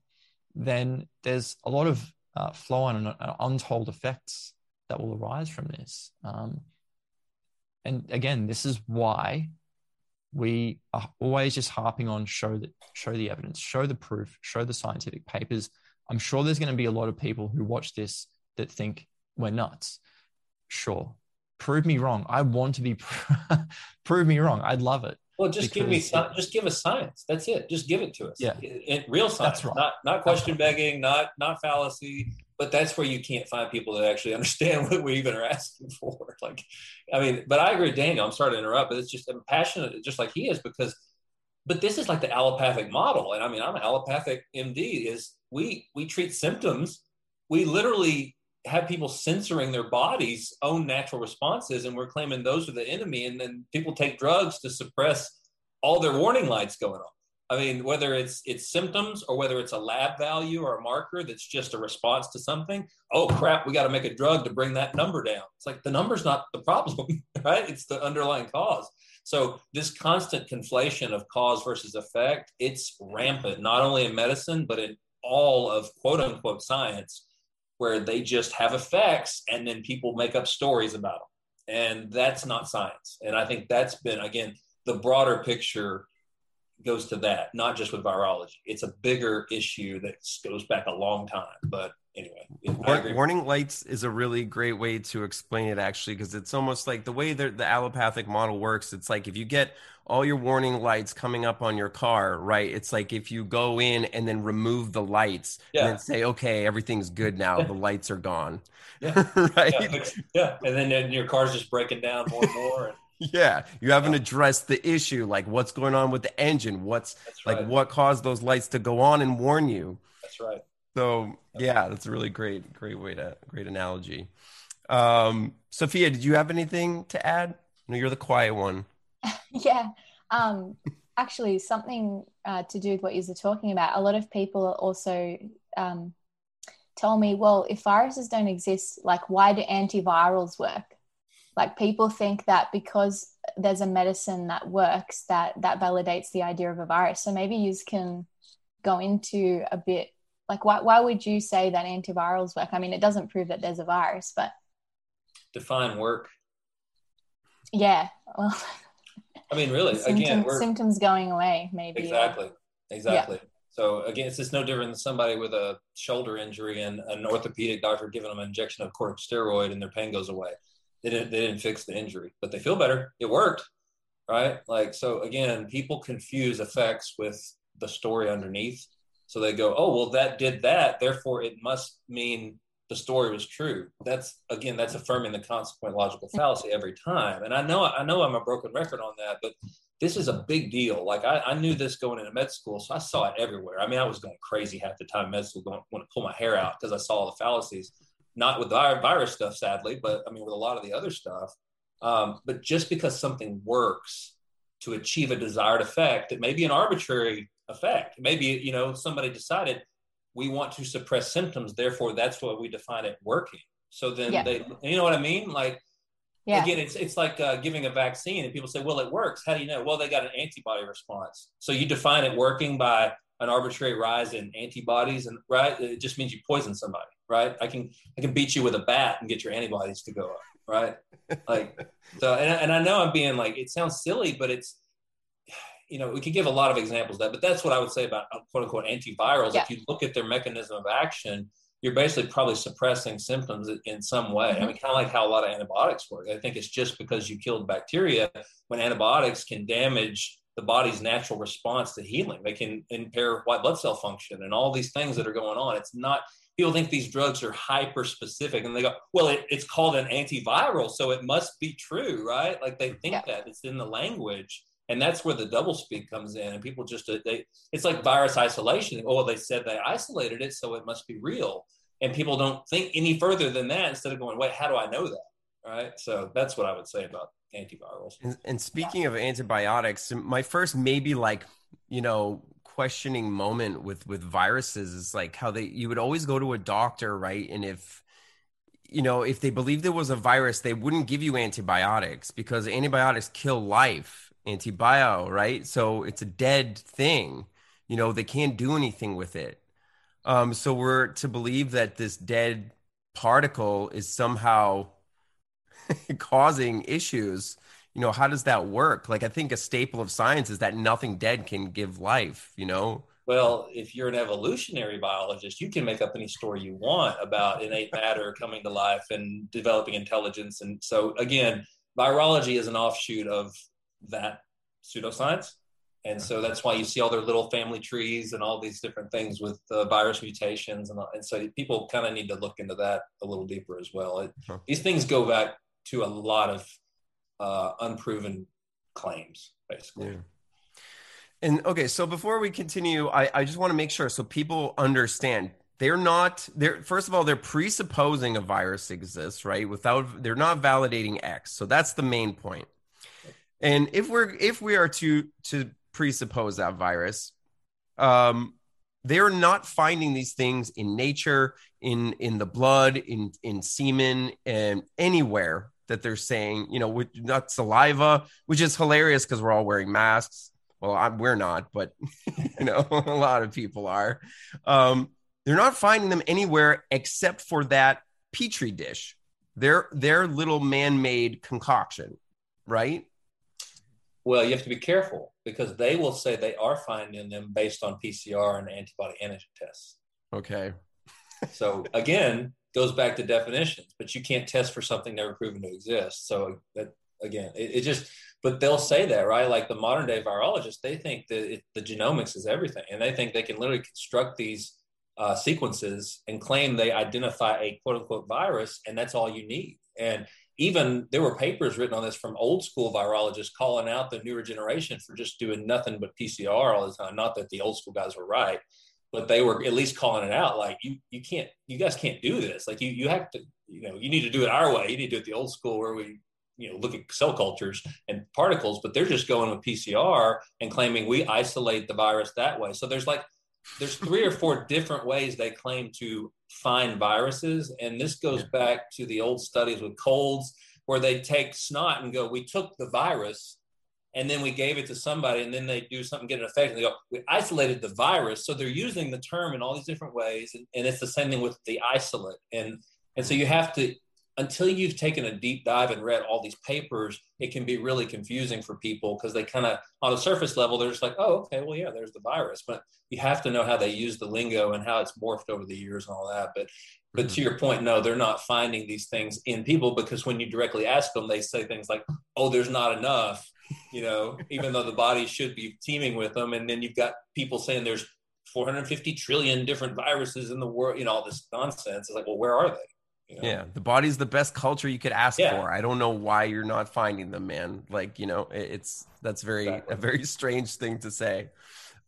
then there's a lot of uh, flow on and untold effects that will arise from this. Um, and again, this is why we are always just harping on show that show the evidence, show the proof, show the scientific papers. I'm sure there's going to be a lot of people who watch this that think we're nuts. Sure, prove me wrong. I want to be <laughs> prove me wrong. I'd love it. Well, just give me just give us science. That's it. Just give it to us. Yeah, in, real science. That's right. Not not question begging. Not not fallacy. But that's where you can't find people that actually understand <laughs> what we even are asking for. <laughs> Like, I mean, but I agree, Daniel. I'm sorry to interrupt, but it's just I'm passionate, just like he is, because. But this is like the allopathic model, and I mean, I'm an allopathic MD. Is we we treat symptoms. We literally have people censoring their body's own natural responses and we're claiming those are the enemy and then people take drugs to suppress all their warning lights going on i mean whether it's it's symptoms or whether it's a lab value or a marker that's just a response to something oh crap we got to make a drug to bring that number down it's like the number's not the problem <laughs> right it's the underlying cause so this constant conflation of cause versus effect it's rampant not only in medicine but in all of quote unquote science where they just have effects and then people make up stories about them. And that's not science. And I think that's been, again, the broader picture goes to that, not just with virology. It's a bigger issue that goes back a long time. But anyway, warning lights is a really great way to explain it, actually, because it's almost like the way that the allopathic model works. It's like if you get all your warning lights coming up on your car, right? It's like if you go in and then remove the lights yeah. and then say, okay, everything's good now, the <laughs> lights are gone. Yeah. <laughs> right. Yeah. yeah. And then, then your car's just breaking down more and more. And- yeah, you haven't addressed the issue, like what's going on with the engine, what's right. like what caused those lights to go on and warn you. That's right. So yeah, that's a really great, great way to great analogy. Um, Sophia, did you have anything to add? No, you're the quiet one. <laughs> yeah. Um, actually, something uh, to do with what you're talking about. A lot of people also um, tell me, well, if viruses don't exist, like why do antivirals work? Like people think that because there's a medicine that works, that that validates the idea of a virus. So maybe you can go into a bit like why why would you say that antivirals work? I mean, it doesn't prove that there's a virus, but define work. Yeah. Well, I mean, really, <laughs> symptom, again, symptoms going away, maybe. Exactly. Exactly. Yeah. So again, it's just no different than somebody with a shoulder injury and an orthopedic doctor giving them an injection of corticosteroid and their pain goes away. They didn't they didn't fix the injury, but they feel better. It worked, right? Like so again, people confuse effects with the story underneath. So they go, oh well, that did that, therefore it must mean the story was true. That's again, that's affirming the consequent logical fallacy every time. And I know, I know, I'm a broken record on that, but this is a big deal. Like I, I knew this going into med school, so I saw it everywhere. I mean, I was going crazy half the time med school, going want to pull my hair out because I saw all the fallacies. Not with the virus stuff, sadly, but I mean with a lot of the other stuff. Um, but just because something works to achieve a desired effect, it may be an arbitrary effect. Maybe you know somebody decided we want to suppress symptoms. Therefore, that's what we define it working. So then yeah. they, you know what I mean? Like, yeah. again, it's it's like uh, giving a vaccine, and people say, "Well, it works." How do you know? Well, they got an antibody response. So you define it working by an arbitrary rise in antibodies, and right, it just means you poison somebody, right? I can I can beat you with a bat and get your antibodies to go up, right? like, so and and I know I'm being like, it sounds silly, but it's you know, we could give a lot of examples of that, but that's what I would say about uh, quote unquote antivirals. Yeah. If you look at their mechanism of action, you're basically probably suppressing symptoms in some way. Mm-hmm. I mean, kind of like how a lot of antibiotics work. I think it's just because you killed bacteria when antibiotics can damage the body's natural response to healing. They can impair white blood cell function and all these things that are going on. It's not, people think these drugs are hyper specific and they go, well, it, it's called an antiviral, so it must be true, right? Like they think Yeah. that it's in the language. And that's where the double speak comes in. And people just, uh, they, it's like virus isolation. Oh, they said they isolated it, so it must be real. And people don't think any further than that instead of going, wait, how do I know that? Right. So that's what I would say about antivirals. And, and speaking of antibiotics, my first maybe like you know questioning moment with with viruses is like how they you would always go to a doctor, right? And if you know if they believed there was a virus, they wouldn't give you antibiotics because antibiotics kill life. Antibio, right? So it's a dead thing. You know they can't do anything with it. Um, so we're to believe that this dead particle is somehow <laughs> causing issues you know how does that work like i think a staple of science is that nothing dead can give life you know Well, if you're an evolutionary biologist, you can make up any story you want about innate matter coming to life and developing intelligence. And so, again, virology is an offshoot of that pseudoscience. And so that's why you see all their little family trees and all these different things with uh, virus mutations. And, and so people kind of need to look into that a little deeper as well. It, These things go back to a lot of uh, unproven claims, basically. and okay so before we continue i, I just want to make sure so people understand. They're not they're first of all they're presupposing a virus exists right? Without they're not validating x. So that's the main point. And if we're if we are to to presuppose that virus um they're not finding these things in nature in in the blood in in semen and anywhere that they're saying you know with not saliva which is hilarious because we're all wearing masks. Well I'm, we're not but <laughs> you know <laughs> a lot of people are. Um they're not finding them anywhere except for that petri dish their their little man-made concoction right? Well, you have to be careful because they will say they are finding them based on PCR and antibody antigen tests. okay. So again, goes back to definitions, but you can't test for something never proven to exist. So that again, it, it just but they'll say that right? Like the modern day virologists they think that it, the genomics is everything and they think they can literally construct these uh, sequences and claim they identify a quote unquote virus and that's all you need. And even there were papers written on this from old school virologists calling out the newer generation for just doing nothing but pcr all the time. Not that the old school guys were right but they were at least calling it out like you you can't you guys can't do this. Like you you have to you know you need to do it our way. You need to do it the old school where we you know look at cell cultures and particles but they're just going with pcr and claiming we isolate the virus that way. So there's like there's three or four <laughs> different ways they claim to find viruses and this goes back to the old studies with colds where they take snot and go we took the virus and then we gave it to somebody and then they do something get an effect and they go we isolated the virus. So they're using the term in all these different ways and, and it's the same thing with the isolate. And and so you have to until you've taken a deep dive and read all these papers it can be really confusing for people because they kind of on a surface level they're just like oh okay well yeah there's the virus. But you have to know how they use the lingo and how it's morphed over the years and all that. But but Mhm. to your point no they're not finding these things in people because when you directly ask them they say things like oh there's not enough you know even though the body should be teeming with them and then you've got people saying there's 450 trillion different viruses in the world you know all this nonsense it's like well where are they you know? Yeah, the body's the best culture you could ask Yeah. for. I don't know why you're not finding them, man. Like, you know, it's that's very Exactly. a very strange thing to say.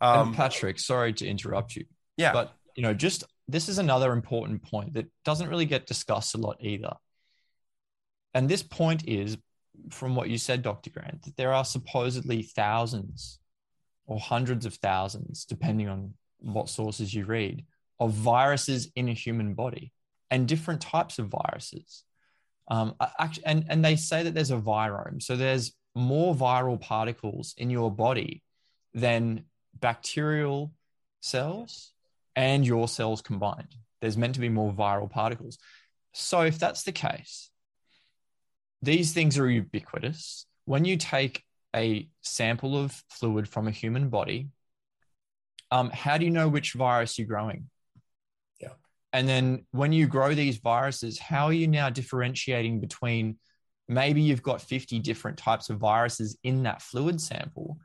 and Um, Patrick, sorry to interrupt you, yeah, but you know, just this is another important point that doesn't really get discussed a lot either. And this point is from what you said, Dr. Grant, that there are supposedly thousands or hundreds of thousands, depending on what sources you read, of viruses in a human body and different types of viruses. Um, actually, and, and they say that there's a virome. So there's more viral particles in your body than bacterial cells and your cells combined. There's meant to be more viral particles. So, if that's the case, these things are ubiquitous. When you take a sample of fluid from a human body, um, how do you know which virus you're growing? Yeah. And then when you grow these viruses, how are you now differentiating between maybe you've got 50 different types of viruses in that fluid sample?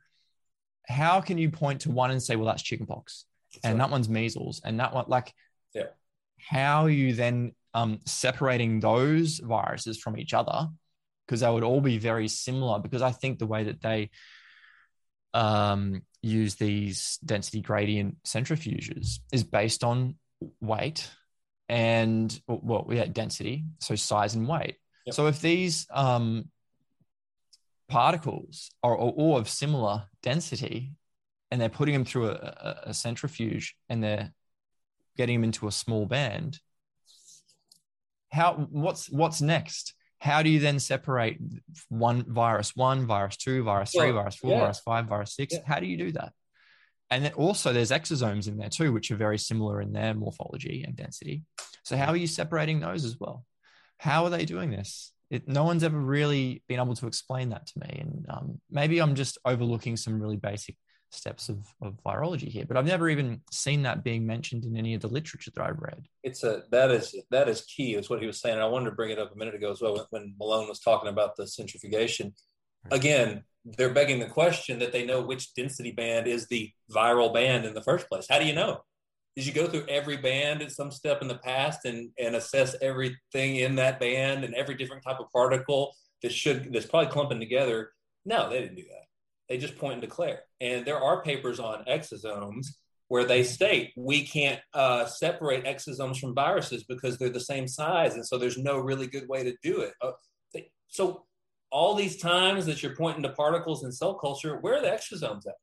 How can you point to one and say, well, that's chickenpox, and right. that one's measles, and that one, like, Yeah. how are you then um, separating those viruses from each other? Because they would all be very similar. Because I think the way that they um, use these density gradient centrifuges is based on weight and well, yeah, density, so size and weight. Yep. So if these um, particles are all of similar density, and they're putting them through a, a, a centrifuge and they're getting them into a small band, how what's what's next? How do you then separate one virus one, virus two, virus three, Well, virus four, yeah. virus five, virus six? Yeah. How do you do that? And then also there's exosomes in there too, which are very similar in their morphology and density. So how are you separating those as well? How are they doing this? It, no one's ever really been able to explain that to me, and um, maybe I'm just overlooking some really basic steps of, of virology here. But I've never even seen that being mentioned in any of the literature that I've read. it's a that is that is key is what he was saying. And i wanted to bring it up a minute ago as well when, when malone was talking about the centrifugation. Again they're begging the question that they know which density band is the viral band in the first place. How do you know? Did you go through every band at some step in the past and and assess everything in that band and every different type of particle that should that's probably clumping together? No they didn't do that they just point and declare and there are papers on exosomes where they state we can't uh, separate exosomes from viruses because they're the same size, and so there's no really good way to do it. Uh, they, so all these times that you're pointing to particles in cell culture, where are the exosomes at?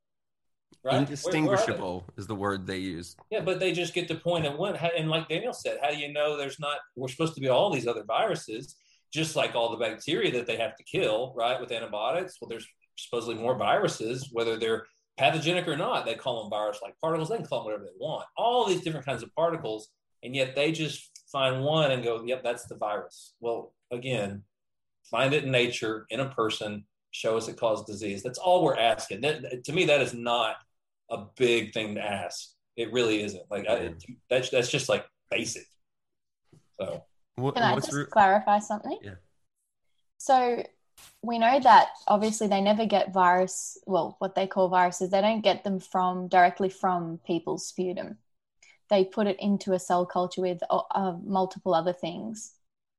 Right? Where- where? Indistinguishable is the word they use. Yeah, but they just get to point at one. And like Daniel said, how do you know there's not? We're supposed to be all these other viruses, just like all the bacteria that they have to kill, right? With antibiotics. Well, there's supposedly more viruses, whether they're pathogenic or not. They call them virus-like particles. They can call them whatever they want. All these different kinds of particles, and yet they just find one and go, "Yep, that's the virus." Well, again, find it in nature, in a person, show us it caused disease. That's all we're asking. That, to me, that is not a big thing to ask. It really isn't. Like I, mm-hmm. that's that's just like basic. So Can I just re- clarify something? Yeah. So we know that obviously they never get virus, well, what they call viruses, they don't get them from directly from people's sputum. They put it into a cell culture with uh, uh, multiple other things.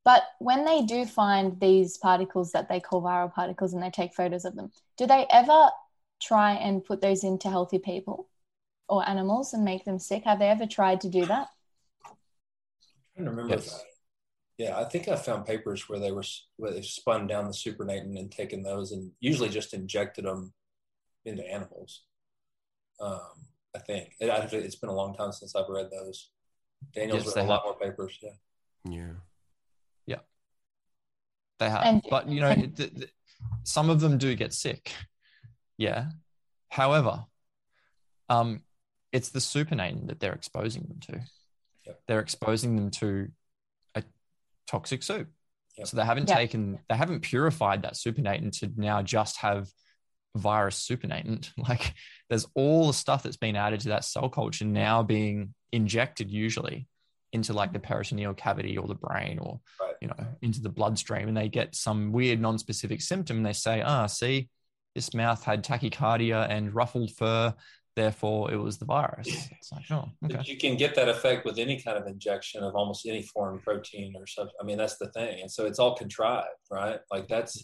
But when they do find these particles that they call viral particles and they take photos of them, do they ever try and put those into healthy people or animals and make them sick? Have they ever tried to do that? I'm trying to remember. Yes. If I, yeah, I think I found papers where they were where they spun down the supernatant and taken those and usually just injected them into animals. Um, I think it, I- it's been a long time since I've read those. Daniel's Yes, read a they lot more papers. Yeah. yeah. Yeah. They have, And- but you know, and- th- th- some of them do get sick. Yeah. However, um, it's the supernatant that they're exposing them to. Yep. They're exposing them to a toxic soup. Yep. So they haven't Yeah. taken, they haven't purified that supernatant to now just have virus supernatant. <laughs> Like there's all the stuff that's been added to that cell culture now being injected usually into like the peritoneal cavity or the brain or Right. you know into the bloodstream and they get some weird non-specific symptom and they say ah see this mouth had tachycardia and ruffled fur therefore it was the virus it's like oh okay But you can get that effect with any kind of injection of almost any foreign protein or something. I mean, that's the thing, and so it's all contrived, right? Like that's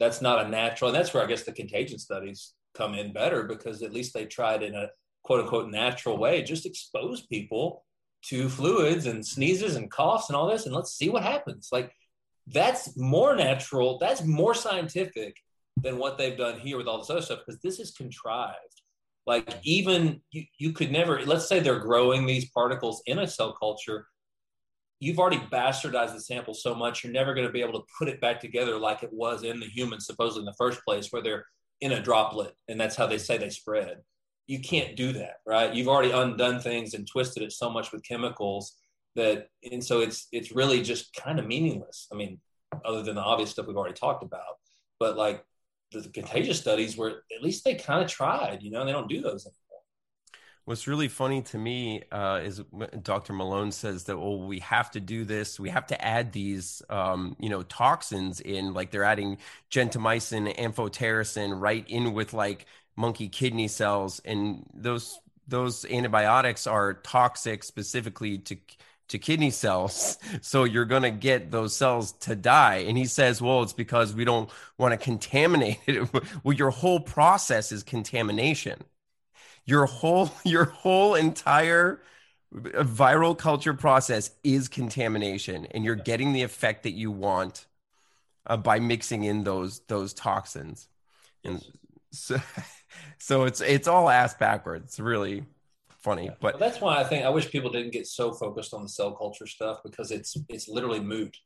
that's not a natural, and that's where I guess the contagion studies come in better because at least they tried in a quote unquote natural way, just expose people to fluids and sneezes and coughs and all this, and let's see what happens. Like that's more natural, that's more scientific than what they've done here with all this other stuff because this is contrived like even you, you could never let's say they're growing these particles in a cell culture you've already bastardized the sample so much you're never going to be able to put it back together like it was in the human supposedly in the first place where they're in a droplet and that's how they say they spread. You can't do that right? You've already undone things and twisted it so much with chemicals that and so it's it's really just kind of meaningless. I mean other than the obvious stuff we've already talked about. But like the contagious studies where at least they kind of tried, you know, and they don't do those anymore. What's really funny to me uh, is Dr. Malone says that, well, we have to do this. We have to add these, um, you know, toxins in, like they're adding gentamicin, amphotericin right in with like monkey kidney cells. And those, those antibiotics are toxic specifically to, to kidney cells. <laughs> So you're going to get those cells to die. And he says, well, it's because we don't want to contaminate it. <laughs> well, your whole process is contamination your whole <laughs> your whole entire viral culture process is contamination and you're getting the effect that you want uh, by mixing in those those toxins and so so it's it's all ass backwards really funny but well, that's why i think i wish people didn't get so focused on the cell culture stuff because it's it's literally moot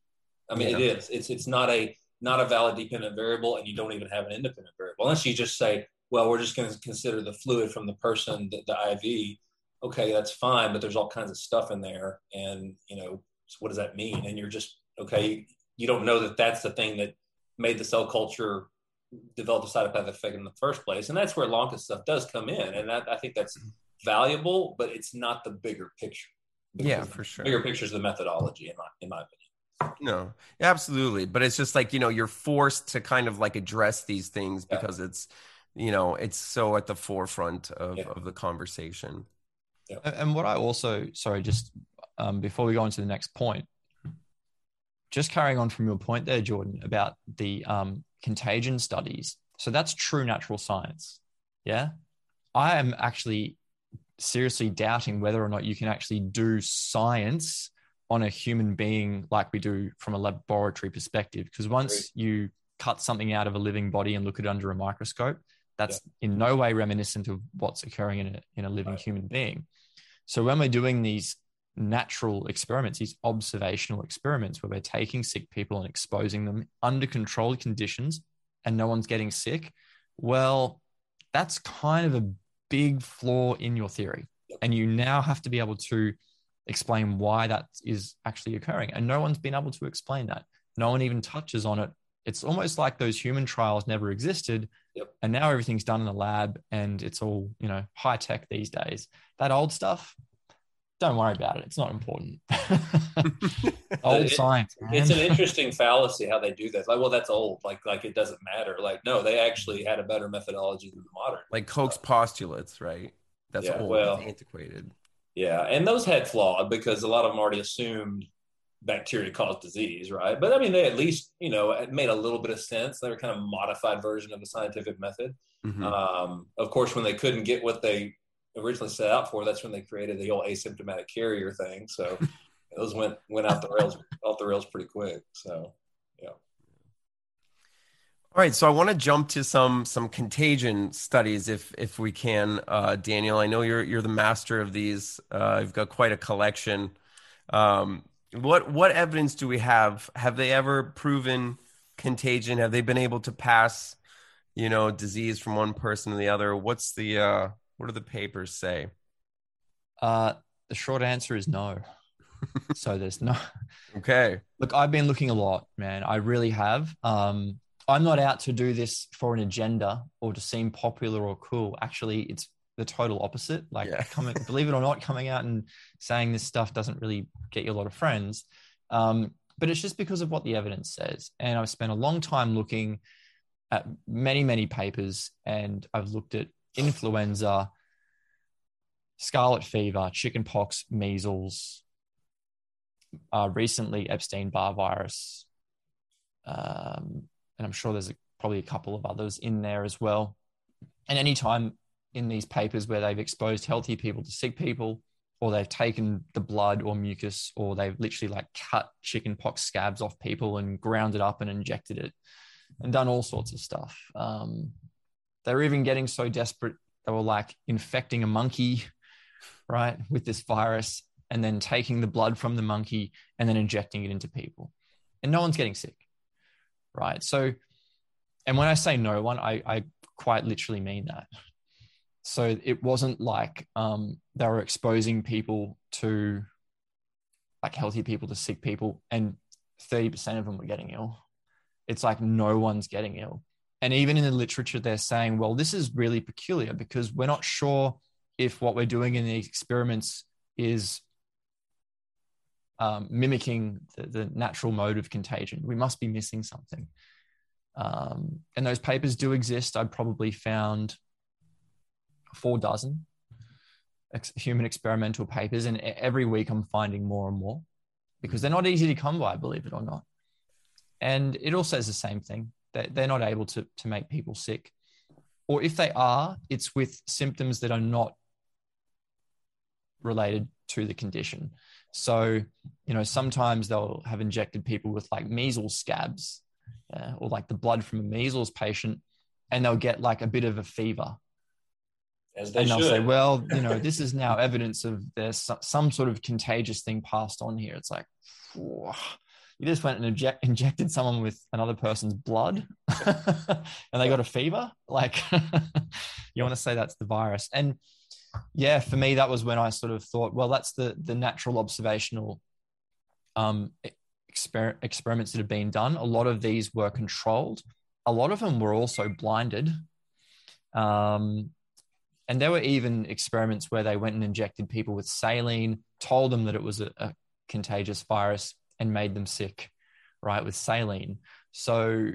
i mean yeah. it is it's it's not a not a valid dependent variable and you don't even have an independent variable unless you just say well, we're just going to consider the fluid from the person, the, the IV. Okay, that's fine, but there's all kinds of stuff in there, and you know, so what does that mean? And you're just okay. You don't know that that's the thing that made the cell culture develop the cytopathic effect in the first place, and that's where Lonka stuff does come in, and that, I think that's valuable, but it's not the bigger picture. Yeah, for sure. Bigger picture is the methodology, in my in my opinion. No, absolutely. But it's just like, you know, you're forced to kind of like address these things because it's you know it's so at the forefront of, yeah. of the conversation yeah. and what i also sorry just um, before we go on to the next point just carrying on from your point there jordan about the um, contagion studies so that's true natural science yeah i am actually seriously doubting whether or not you can actually do science on a human being like we do from a laboratory perspective because once you cut something out of a living body and look at it under a microscope that's yeah. in no way reminiscent of what's occurring in a, in a living right. human being. So when we're doing these natural experiments, these observational experiments where we're taking sick people and exposing them under controlled conditions and no one's getting sick, well, that's kind of a big flaw in your theory. And you now have to be able to explain why that is actually occurring. And no one's been able to explain that. No one even touches on it it's almost like those human trials never existed yep. and now everything's done in the lab and it's all you know high tech these days that old stuff don't worry about it it's not important <laughs> <laughs> old it, science man. it's an interesting fallacy how they do that like well that's old like like it doesn't matter like no they actually had a better methodology than the modern like koch's postulates right that's yeah, old well, antiquated yeah and those had flawed because a lot of them already assumed bacteria caused disease, right? But I mean, they at least, you know, it made a little bit of sense. They were kind of modified version of the scientific method. Mm-hmm. Um, of course, when they couldn't get what they originally set out for, that's when they created the whole asymptomatic carrier thing. So <laughs> those went went out the rails off the rails pretty quick. So yeah. All right, so I want to jump to some some contagion studies, if if we can, uh, Daniel. I know you're you're the master of these. Uh, you've got quite a collection. Um, what what evidence do we have? Have they ever proven contagion? Have they been able to pass, you know, disease from one person to the other? What's the uh what do the papers say? Uh the short answer is no. <laughs> so there's no Okay. Look, I've been looking a lot, man. I really have. Um I'm not out to do this for an agenda or to seem popular or cool. Actually, it's the total opposite. Like yeah. coming, <laughs> believe it or not, coming out and saying this stuff doesn't really get you a lot of friends. Um, but it's just because of what the evidence says. And I've spent a long time looking at many, many papers, and I've looked at influenza, scarlet fever, chickenpox, measles, uh, recently Epstein Barr virus, um, and I'm sure there's a, probably a couple of others in there as well. And anytime in these papers where they've exposed healthy people to sick people, or they've taken the blood or mucus, or they've literally like cut chickenpox scabs off people and ground it up and injected it, and done all sorts of stuff. Um, they're even getting so desperate they were like infecting a monkey, right, with this virus, and then taking the blood from the monkey and then injecting it into people, and no one's getting sick, right? So, and when I say no one, I, I quite literally mean that. So it wasn't like um, they were exposing people to like healthy people to sick people and 30% of them were getting ill. It's like no one's getting ill and even in the literature, they're saying, well, this is really peculiar because we're not sure if what we're doing in the experiments is um, mimicking the, the, natural mode of contagion. We must be missing something. Um, and those papers do exist. I probably found four dozen ex- human experimental papers, and every week I'm finding more and more because they're not easy to come by, believe it or not. And it all says the same thing that they're not able to, to make people sick. Or if they are, it's with symptoms that are not related to the condition. So, you know, sometimes they'll have injected people with like measles scabs uh, or like the blood from a measles patient, and they'll get like a bit of a fever. As they and they'll should. say, well, you know, <laughs> this is now evidence of there's some sort of contagious thing passed on here. It's like, you just went and inject, <laughs> injected someone with another person's blood <laughs> and they got a fever. Like, <laughs> you want to say that's the virus. And yeah, for me, that was when I sort of thought, well, that's the the natural observational um, exper- experiments that have been done. A lot of these were controlled. A lot of them were also blinded. Um, and there were even experiments where they went and injected people with saline, told them that it was a, a contagious virus, and made them sick, right, with saline. So,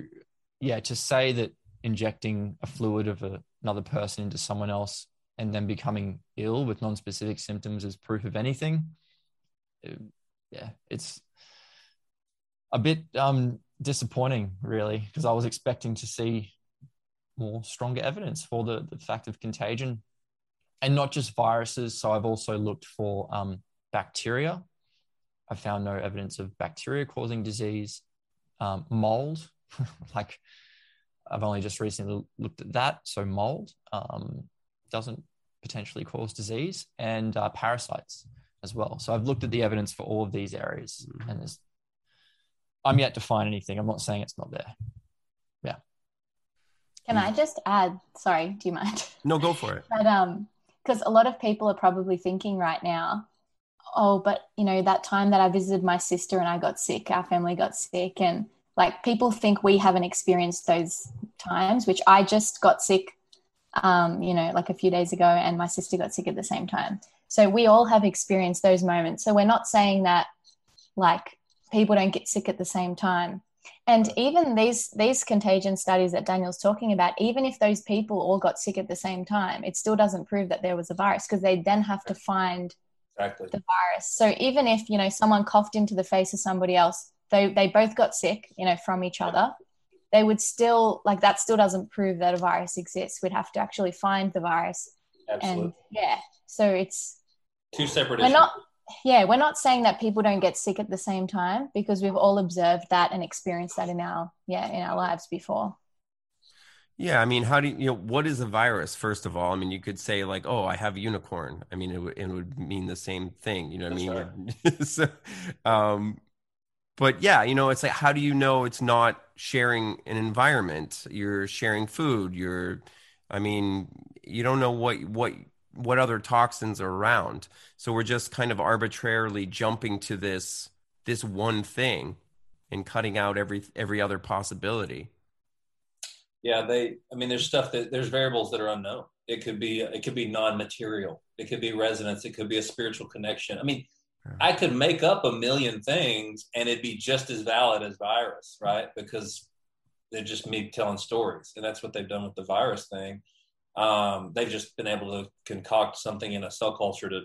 yeah, to say that injecting a fluid of a, another person into someone else and then becoming ill with non-specific symptoms is proof of anything it, yeah it's a bit um, disappointing really because i was expecting to see more stronger evidence for the, the fact of contagion and not just viruses so i've also looked for um, bacteria i found no evidence of bacteria causing disease um, mold <laughs> like i've only just recently looked at that so mold um, doesn't potentially cause disease, and uh, parasites as well. So I've looked at the evidence for all of these areas, mm-hmm. and there's, I'm yet to find anything. I'm not saying it's not there. Yeah. Can I just add? Sorry, do you mind? No, go for it. <laughs> but um, because a lot of people are probably thinking right now, oh, but you know that time that I visited my sister and I got sick, our family got sick, and like people think we haven't experienced those times, which I just got sick um, you know, like a few days ago, and my sister got sick at the same time. So we all have experienced those moments. So we're not saying that like people don't get sick at the same time. And even these these contagion studies that Daniel's talking about, even if those people all got sick at the same time, it still doesn't prove that there was a virus because they then have to find exactly. the virus. So even if you know someone coughed into the face of somebody else, they they both got sick, you know, from each other they would still like that still doesn't prove that a virus exists we'd have to actually find the virus Absolutely. and yeah so it's two separate we're issues. not yeah we're not saying that people don't get sick at the same time because we've all observed that and experienced that in our yeah in our lives before yeah, I mean, how do you, you know what is a virus? First of all, I mean, you could say like, "Oh, I have unicorn." I mean, it, w- it would mean the same thing. You know what I mean? Right. <laughs> so, um, but yeah, you know, it's like, how do you know it's not sharing an environment? You're sharing food. You're, I mean, you don't know what what what other toxins are around. So we're just kind of arbitrarily jumping to this this one thing and cutting out every every other possibility. Yeah, they. I mean, there's stuff that there's variables that are unknown. It could be it could be non-material. It could be resonance. It could be a spiritual connection. I mean, I could make up a million things and it'd be just as valid as virus, right? Because they're just me telling stories. And that's what they've done with the virus thing. Um, they've just been able to concoct something in a cell culture to,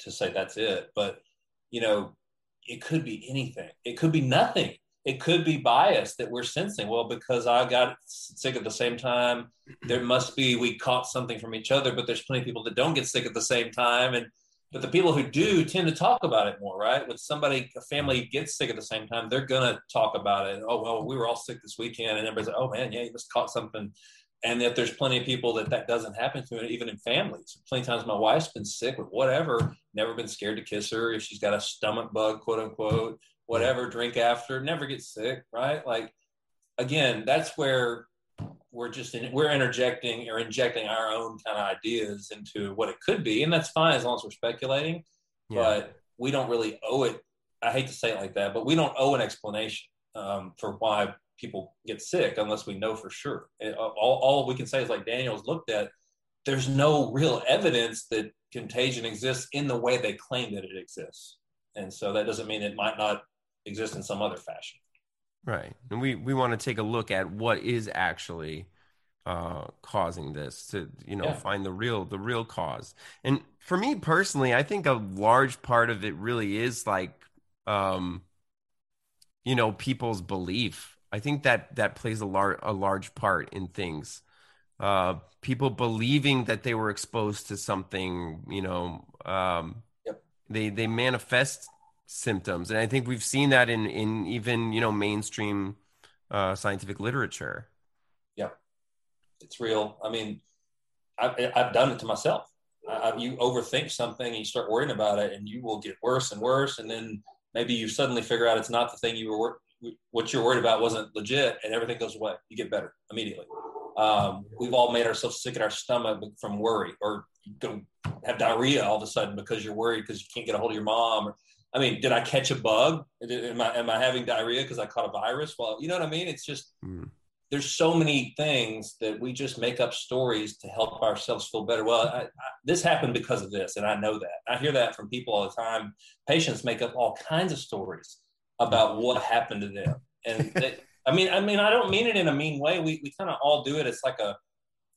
to say that's it. But, you know, it could be anything, it could be nothing. It could be bias that we're sensing. Well, because I got sick at the same time, there must be we caught something from each other, but there's plenty of people that don't get sick at the same time. And but the people who do tend to talk about it more, right? When somebody, a family gets sick at the same time, they're to talk about it. Oh, well, we were all sick this weekend. And everybody's like, oh, man, yeah, you just caught something. And that there's plenty of people that that doesn't happen to, even in families. Plenty of times my wife's been sick with whatever, never been scared to kiss her. If she's got a stomach bug, quote unquote, whatever, drink after, never get sick, right? Like, again, that's where we're just in, we're interjecting or injecting our own kind of ideas into what it could be, and that's fine as long as we're speculating. Yeah. But we don't really owe it. I hate to say it like that, but we don't owe an explanation um, for why people get sick unless we know for sure. And all, all we can say is like Daniel's looked at. There's no real evidence that contagion exists in the way they claim that it exists, and so that doesn't mean it might not exist in some other fashion. Right, and we we want to take a look at what is actually uh, causing this to you know yeah. find the real the real cause. And for me personally, I think a large part of it really is like um, you know people's belief. I think that that plays a large a large part in things. Uh, people believing that they were exposed to something, you know, um, yep. they they manifest symptoms, and I think we've seen that in in even you know mainstream uh, scientific literature. Yeah, it's real. I mean, I've, I've done it to myself. I, you overthink something, and you start worrying about it, and you will get worse and worse, and then maybe you suddenly figure out it's not the thing you were what you're worried about wasn't legit, and everything goes away. You get better immediately. Um, we've all made ourselves sick in our stomach from worry, or go have diarrhea all of a sudden because you're worried because you can't get a hold of your mom. Or, I mean, did I catch a bug? Am I am I having diarrhea because I caught a virus? Well, you know what I mean. It's just mm. there's so many things that we just make up stories to help ourselves feel better. Well, I, I, this happened because of this, and I know that. I hear that from people all the time. Patients make up all kinds of stories about what happened to them. And <laughs> they, I mean, I mean, I don't mean it in a mean way. We, we kind of all do it. It's like a,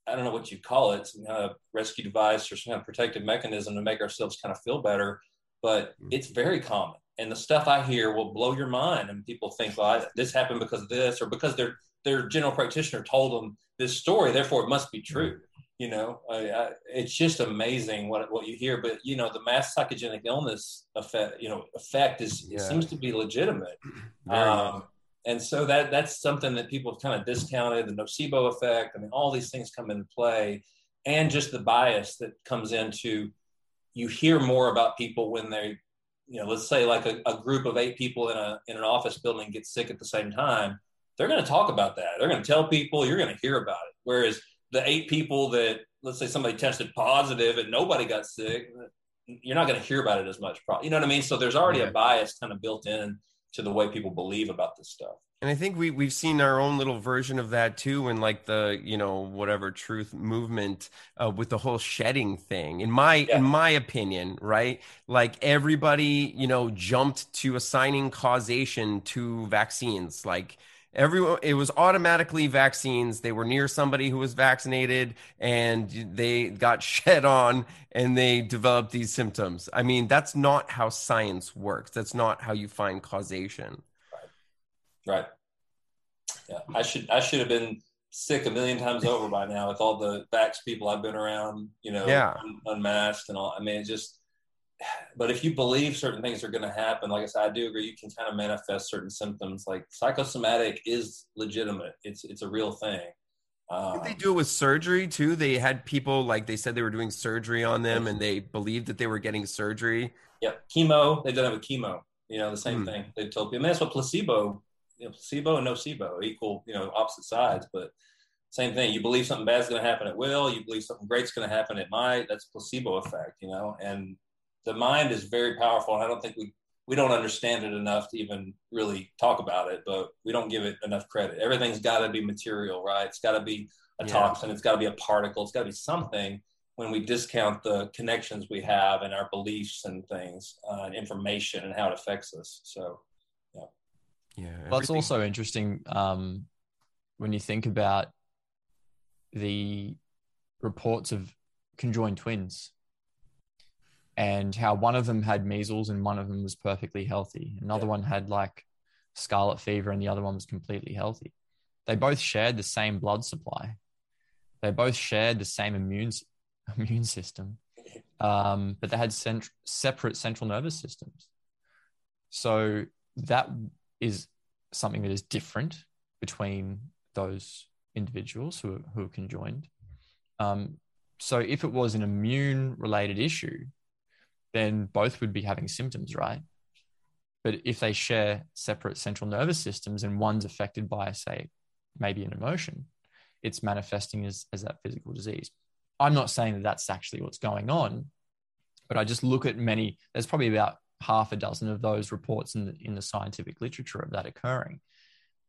I don't know what you call it, some kind of rescue device or some kind of protective mechanism to make ourselves kind of feel better. But hmm. it's very common. And the stuff I hear will blow your mind. And people think, well, I, this happened because of this, or because their their general practitioner told them this story, therefore it must be true. You know, I, I, it's just amazing what what you hear. But you know, the mass psychogenic illness effect, you know, effect is yeah. seems to be legitimate. <clears throat> Um, and so that that's something that people have kind of discounted the nocebo effect. I mean, all these things come into play, and just the bias that comes into. You hear more about people when they, you know, let's say like a, a group of eight people in a in an office building get sick at the same time. They're going to talk about that. They're going to tell people. You're going to hear about it. Whereas the eight people that let's say somebody tested positive and nobody got sick, you're not going to hear about it as much. Probably, you know what I mean. So there's already a bias kind of built in to the way people believe about this stuff. And I think we we've seen our own little version of that too, in like the you know whatever truth movement uh, with the whole shedding thing. In my yeah. in my opinion, right? Like everybody you know jumped to assigning causation to vaccines, like everyone it was automatically vaccines they were near somebody who was vaccinated and they got <laughs> shed on and they developed these symptoms i mean that's not how science works that's not how you find causation right yeah i should i should have been sick a million times over by now with all the vax people i've been around you know yeah. unmasked and all i mean it just but if you believe certain things are going to happen, like I said, I do agree. You can kind of manifest certain symptoms. Like psychosomatic is legitimate. It's it's a real thing. Um, they do it with surgery too? They had people like they said they were doing surgery on them, and they believed that they were getting surgery. Yep, chemo. They did have with chemo. You know, the same mm. thing. They told people. I mean, that's what placebo. You know, placebo and no nocebo equal. You know, opposite sides, but same thing. You believe something bad's going to happen, it will. You believe something great's going to happen, it might. That's placebo effect. You know, and the mind is very powerful, and I don't think we we don't understand it enough to even really talk about it. But we don't give it enough credit. Everything's got to be material, right? It's got to be a yeah. toxin. It's got to be a particle. It's got to be something. When we discount the connections we have and our beliefs and things, uh, and information and how it affects us. So, yeah. Well, it's also interesting um, when you think about the reports of conjoined twins and how one of them had measles and one of them was perfectly healthy. Another yeah. one had like scarlet fever and the other one was completely healthy. They both shared the same blood supply. They both shared the same immune <laughs> immune system, um, but they had cent- separate central nervous systems. So that is something that is different between those individuals who are, who are conjoined. Um, so if it was an immune related issue, then both would be having symptoms, right? But if they share separate central nervous systems and one's affected by, say, maybe an emotion, it's manifesting as, as that physical disease. I'm not saying that that's actually what's going on, but I just look at many, there's probably about half a dozen of those reports in the, in the scientific literature of that occurring.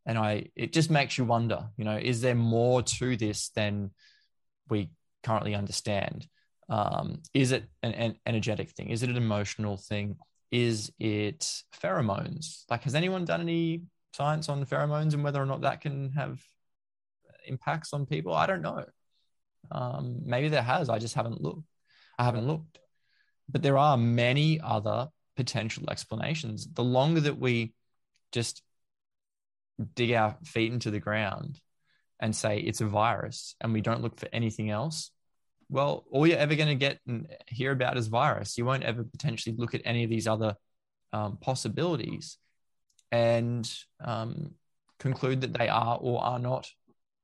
and I it just makes you wonder, you know, is there more to this than we currently understand? Um, is it an, an energetic thing? Is it an emotional thing? Is it pheromones? Like, has anyone done any science on pheromones and whether or not that can have impacts on people? I don't know. Um, maybe there has. I just haven't looked. I haven't looked. But there are many other potential explanations. The longer that we just dig our feet into the ground and say it's a virus and we don't look for anything else, well, all you're ever going to get and hear about is virus. You won't ever potentially look at any of these other um, possibilities and um, conclude that they are or are not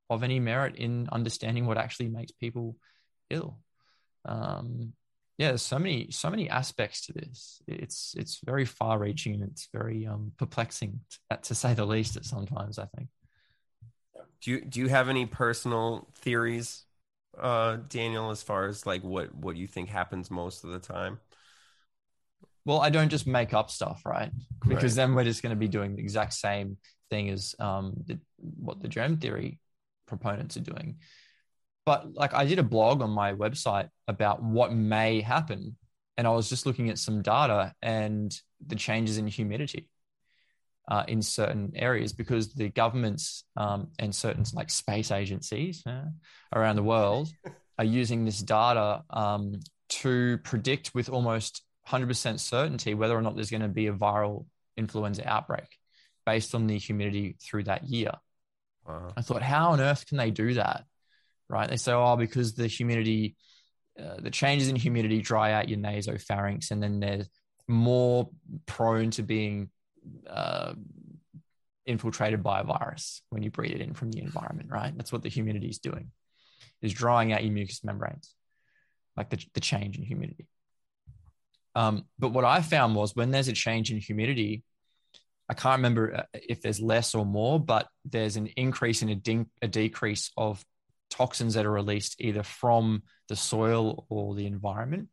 of any merit in understanding what actually makes people ill. Um, yeah, there's so many so many aspects to this. It's it's very far reaching and it's very um, perplexing to, to say the least. At sometimes, I think. Do you do you have any personal theories, uh, Daniel, as far as like what what you think happens most of the time? Well, I don't just make up stuff, right? Because right. then we're just going to be doing the exact same thing as um, the, what the germ theory proponents are doing. But like I did a blog on my website about what may happen. And I was just looking at some data and the changes in humidity uh, in certain areas because the governments um, and certain like space agencies uh, around the world <laughs> are using this data um, to predict with almost 100% certainty whether or not there's going to be a viral influenza outbreak based on the humidity through that year. Wow. I thought, how on earth can they do that? Right? They say, oh, because the humidity, uh, the changes in humidity dry out your nasopharynx, and then they're more prone to being uh, infiltrated by a virus when you breathe it in from the environment. Right? That's what the humidity is doing, is drying out your mucous membranes, like the, the change in humidity. Um, but what I found was when there's a change in humidity, I can't remember uh, if there's less or more, but there's an increase in a, de- a decrease of toxins that are released either from the soil or the environment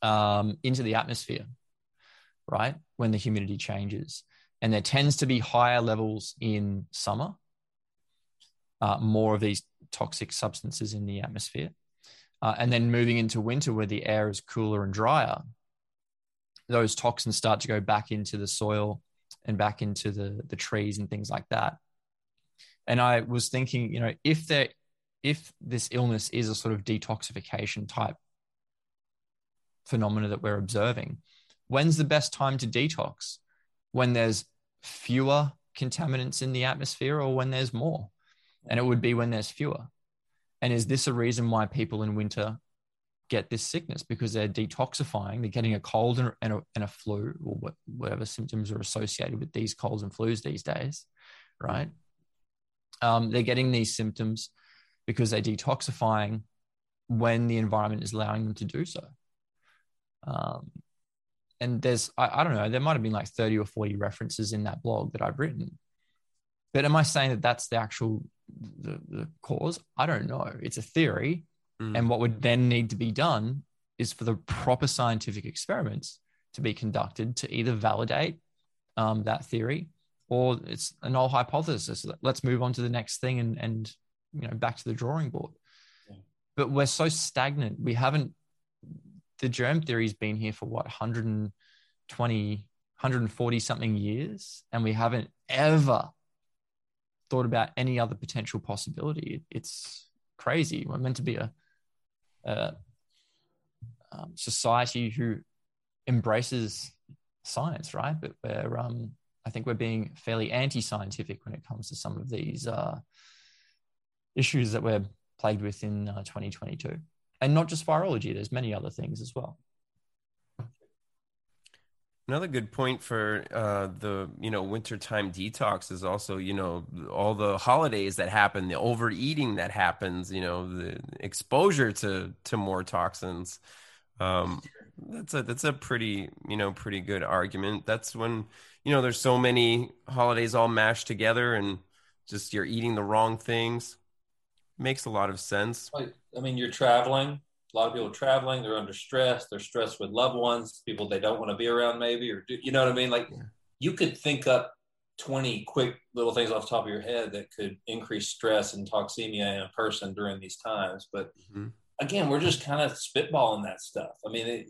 um, into the atmosphere, right? When the humidity changes. And there tends to be higher levels in summer, uh, more of these toxic substances in the atmosphere. Uh, and then moving into winter where the air is cooler and drier, those toxins start to go back into the soil and back into the the trees and things like that. And I was thinking, you know, if there if this illness is a sort of detoxification type phenomena that we're observing, when's the best time to detox? When there's fewer contaminants in the atmosphere or when there's more? And it would be when there's fewer. And is this a reason why people in winter get this sickness because they're detoxifying. They're getting a cold and, a, and a, flu or whatever symptoms are associated with these colds and flus these days, right? Um, they're getting these symptoms because they're detoxifying when the environment is allowing them to do so. Um, and there's, I, I don't know, there might have been like 30 or 40 references in that blog that I've written. But am I saying that that's the actual the, the cause? I don't know. It's a theory Mm. And what would then need to be done is for the proper scientific experiments to be conducted to either validate um, that theory or it's a null hypothesis. Let's move on to the next thing and, and you know, back to the drawing board. Yeah. But we're so stagnant. We haven't, the germ theory's been here for what, 120, 140 something years, and we haven't ever thought about any other potential possibility. It's crazy. We're meant to be a uh, um, society who embraces science, right? But we're, um, I think we're being fairly anti-scientific when it comes to some of these uh, issues that we're plagued with in uh, 2022, and not just virology. There's many other things as well. Another good point for uh, the you know wintertime detox is also you know all the holidays that happen, the overeating that happens, you know the exposure to to more toxins. Um, that's a that's a pretty you know pretty good argument. That's when you know there's so many holidays all mashed together and just you're eating the wrong things. Makes a lot of sense. I mean, you're traveling a lot of people are traveling they're under stress they're stressed with loved ones people they don't want to be around maybe or do, you know what i mean like yeah. you could think up 20 quick little things off the top of your head that could increase stress and toxemia in a person during these times. But mm-hmm. again, we're just kind of spitballing that stuff. I mean, it,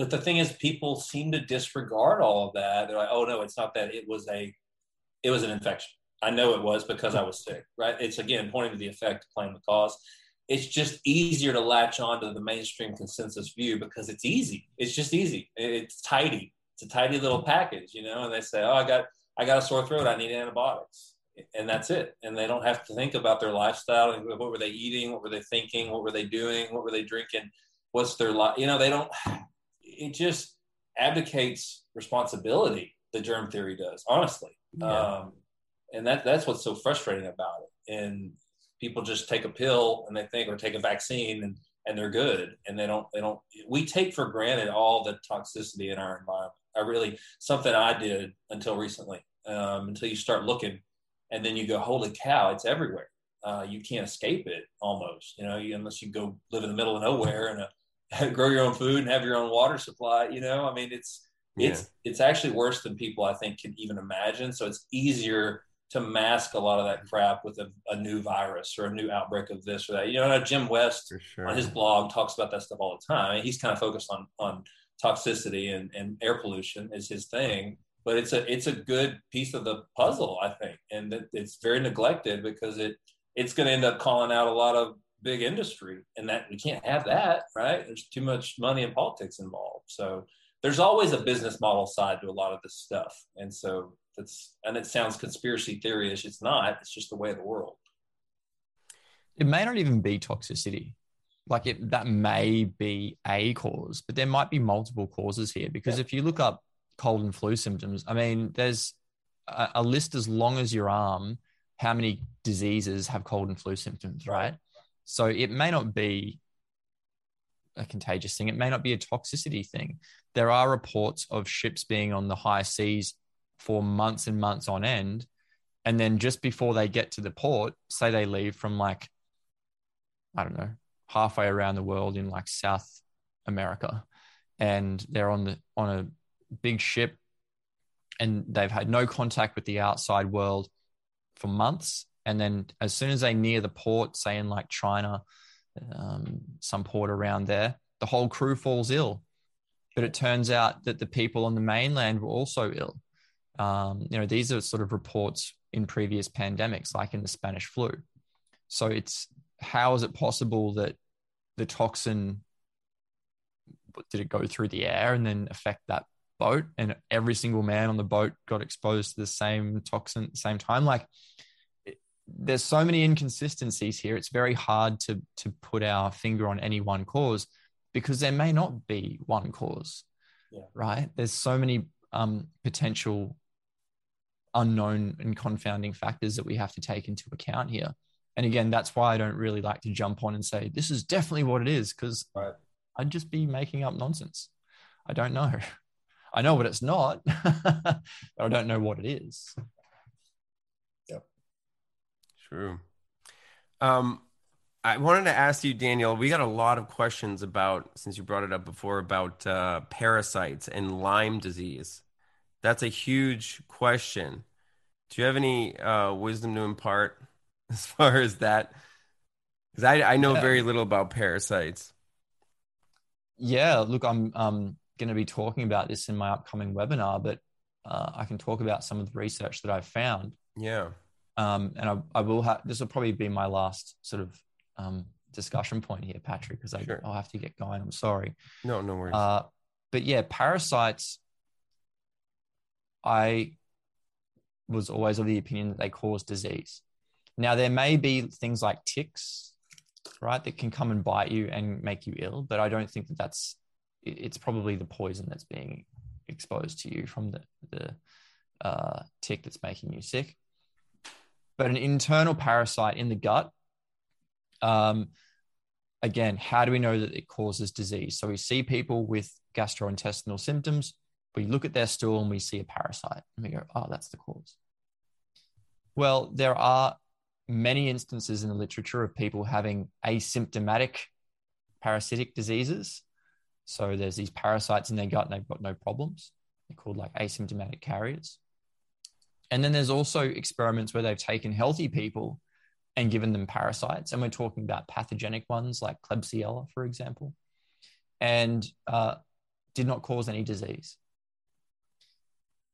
but the thing is, people seem to disregard all of that. They're like, "Oh no, it's not that. It was a, it was an infection. I know it was because I was sick." Right? It's again pointing to the effect, playing the cause. It's just easier to latch on to the mainstream consensus view because it's easy. It's just easy. It's tidy. It's a tidy little package, you know. And they say, "Oh, I got I got a sore throat. I need antibiotics. And that's it. And they don't have to think about their lifestyle and what were they eating? What were they thinking? What were they doing? What were they drinking? What's their life? You know, they don't, it just abdicates responsibility. The germ theory does, honestly. Yeah. Um, and that, that's what's so frustrating about it. And people just take a pill and they think, or take a vaccine and, and they're good. And they don't, they don't, we take for granted all the toxicity in our environment. I really, something I did until recently um, until you start looking, and then you go, "Holy cow, it's everywhere!" Uh, you can't escape it almost, you know, you, unless you go live in the middle of nowhere and uh, <laughs> grow your own food and have your own water supply. You know, I mean, it's yeah. it's it's actually worse than people I think can even imagine. So it's easier to mask a lot of that crap with a, a new virus or a new outbreak of this or that. You know, uh, Jim West sure. on his blog talks about that stuff all the time. He's kind of focused on on toxicity and, and air pollution is his thing but it's a it's a good piece of the puzzle, I think, and it's very neglected because it it's going to end up calling out a lot of big industry, and that we can't have that, right? There's too much money and politics involved, so there's always a business model side to a lot of this stuff, and so that's and it sounds conspiracy theory-ish. It's not. It's just the way of the world. It may not even be toxicity like it that may be a cause but there might be multiple causes here because yeah. if you look up cold and flu symptoms. I mean, there's a, a list as long as your arm how many diseases have cold and flu symptoms, right? So it may not be a contagious thing. It may not be a toxicity thing. There are reports of ships being on the high seas for months and months on end. And then just before they get to the port, say they leave from like, I don't know, halfway around the world in like South America, and they're on the on a big ship and they've had no contact with the outside world for months. And then as soon as they near the port, say in like China, um, some port around there, the whole crew falls ill. But it turns out that the people on the mainland were also ill. Um, you know, these are sort of reports in previous pandemics, like in the Spanish flu. So it's how is it possible that the toxin did it go through the air and then affect that boat and every single man on the boat got exposed to the same toxin at the same time like there's so many inconsistencies here it's very hard to to put our finger on any one cause because there may not be one cause yeah. right there's so many um, potential unknown and confounding factors that we have to take into account here and again that's why i don't really like to jump on and say this is definitely what it is because right. i'd just be making up nonsense i don't know <laughs> I know what it's not, <laughs> but I don't know what it is. Yep. True. Um, I wanted to ask you, Daniel. We got a lot of questions about since you brought it up before about uh, parasites and Lyme disease. That's a huge question. Do you have any uh, wisdom to impart <laughs> as far as that? Because I, I know yeah. very little about parasites. Yeah, look, I'm um, going to be talking about this in my upcoming webinar, but uh, I can talk about some of the research that I've found. Yeah. Um, and I, I will have, this will probably be my last sort of um, discussion point here, Patrick, because sure. I'll have to get going. I'm sorry. No, no worries. Uh, but yeah, parasites, I was always of the opinion that they cause disease. Now, there may be things like ticks, right, that can come and bite you and make you ill, but I don't think that that's it's probably the poison that's being exposed to you from the, the uh, tick that's making you sick. But an internal parasite in the gut, um, again, how do we know that it causes disease? So we see people with gastrointestinal symptoms, we look at their stool and we see a parasite, and we go, oh, that's the cause. Well, there are many instances in the literature of people having asymptomatic parasitic diseases so there's these parasites in their gut and they've got no problems. They're called like asymptomatic carriers. And then there's also experiments where they've taken healthy people and given them parasites. And we're talking about pathogenic ones like Klebsiella, for example, and uh, did not cause any disease.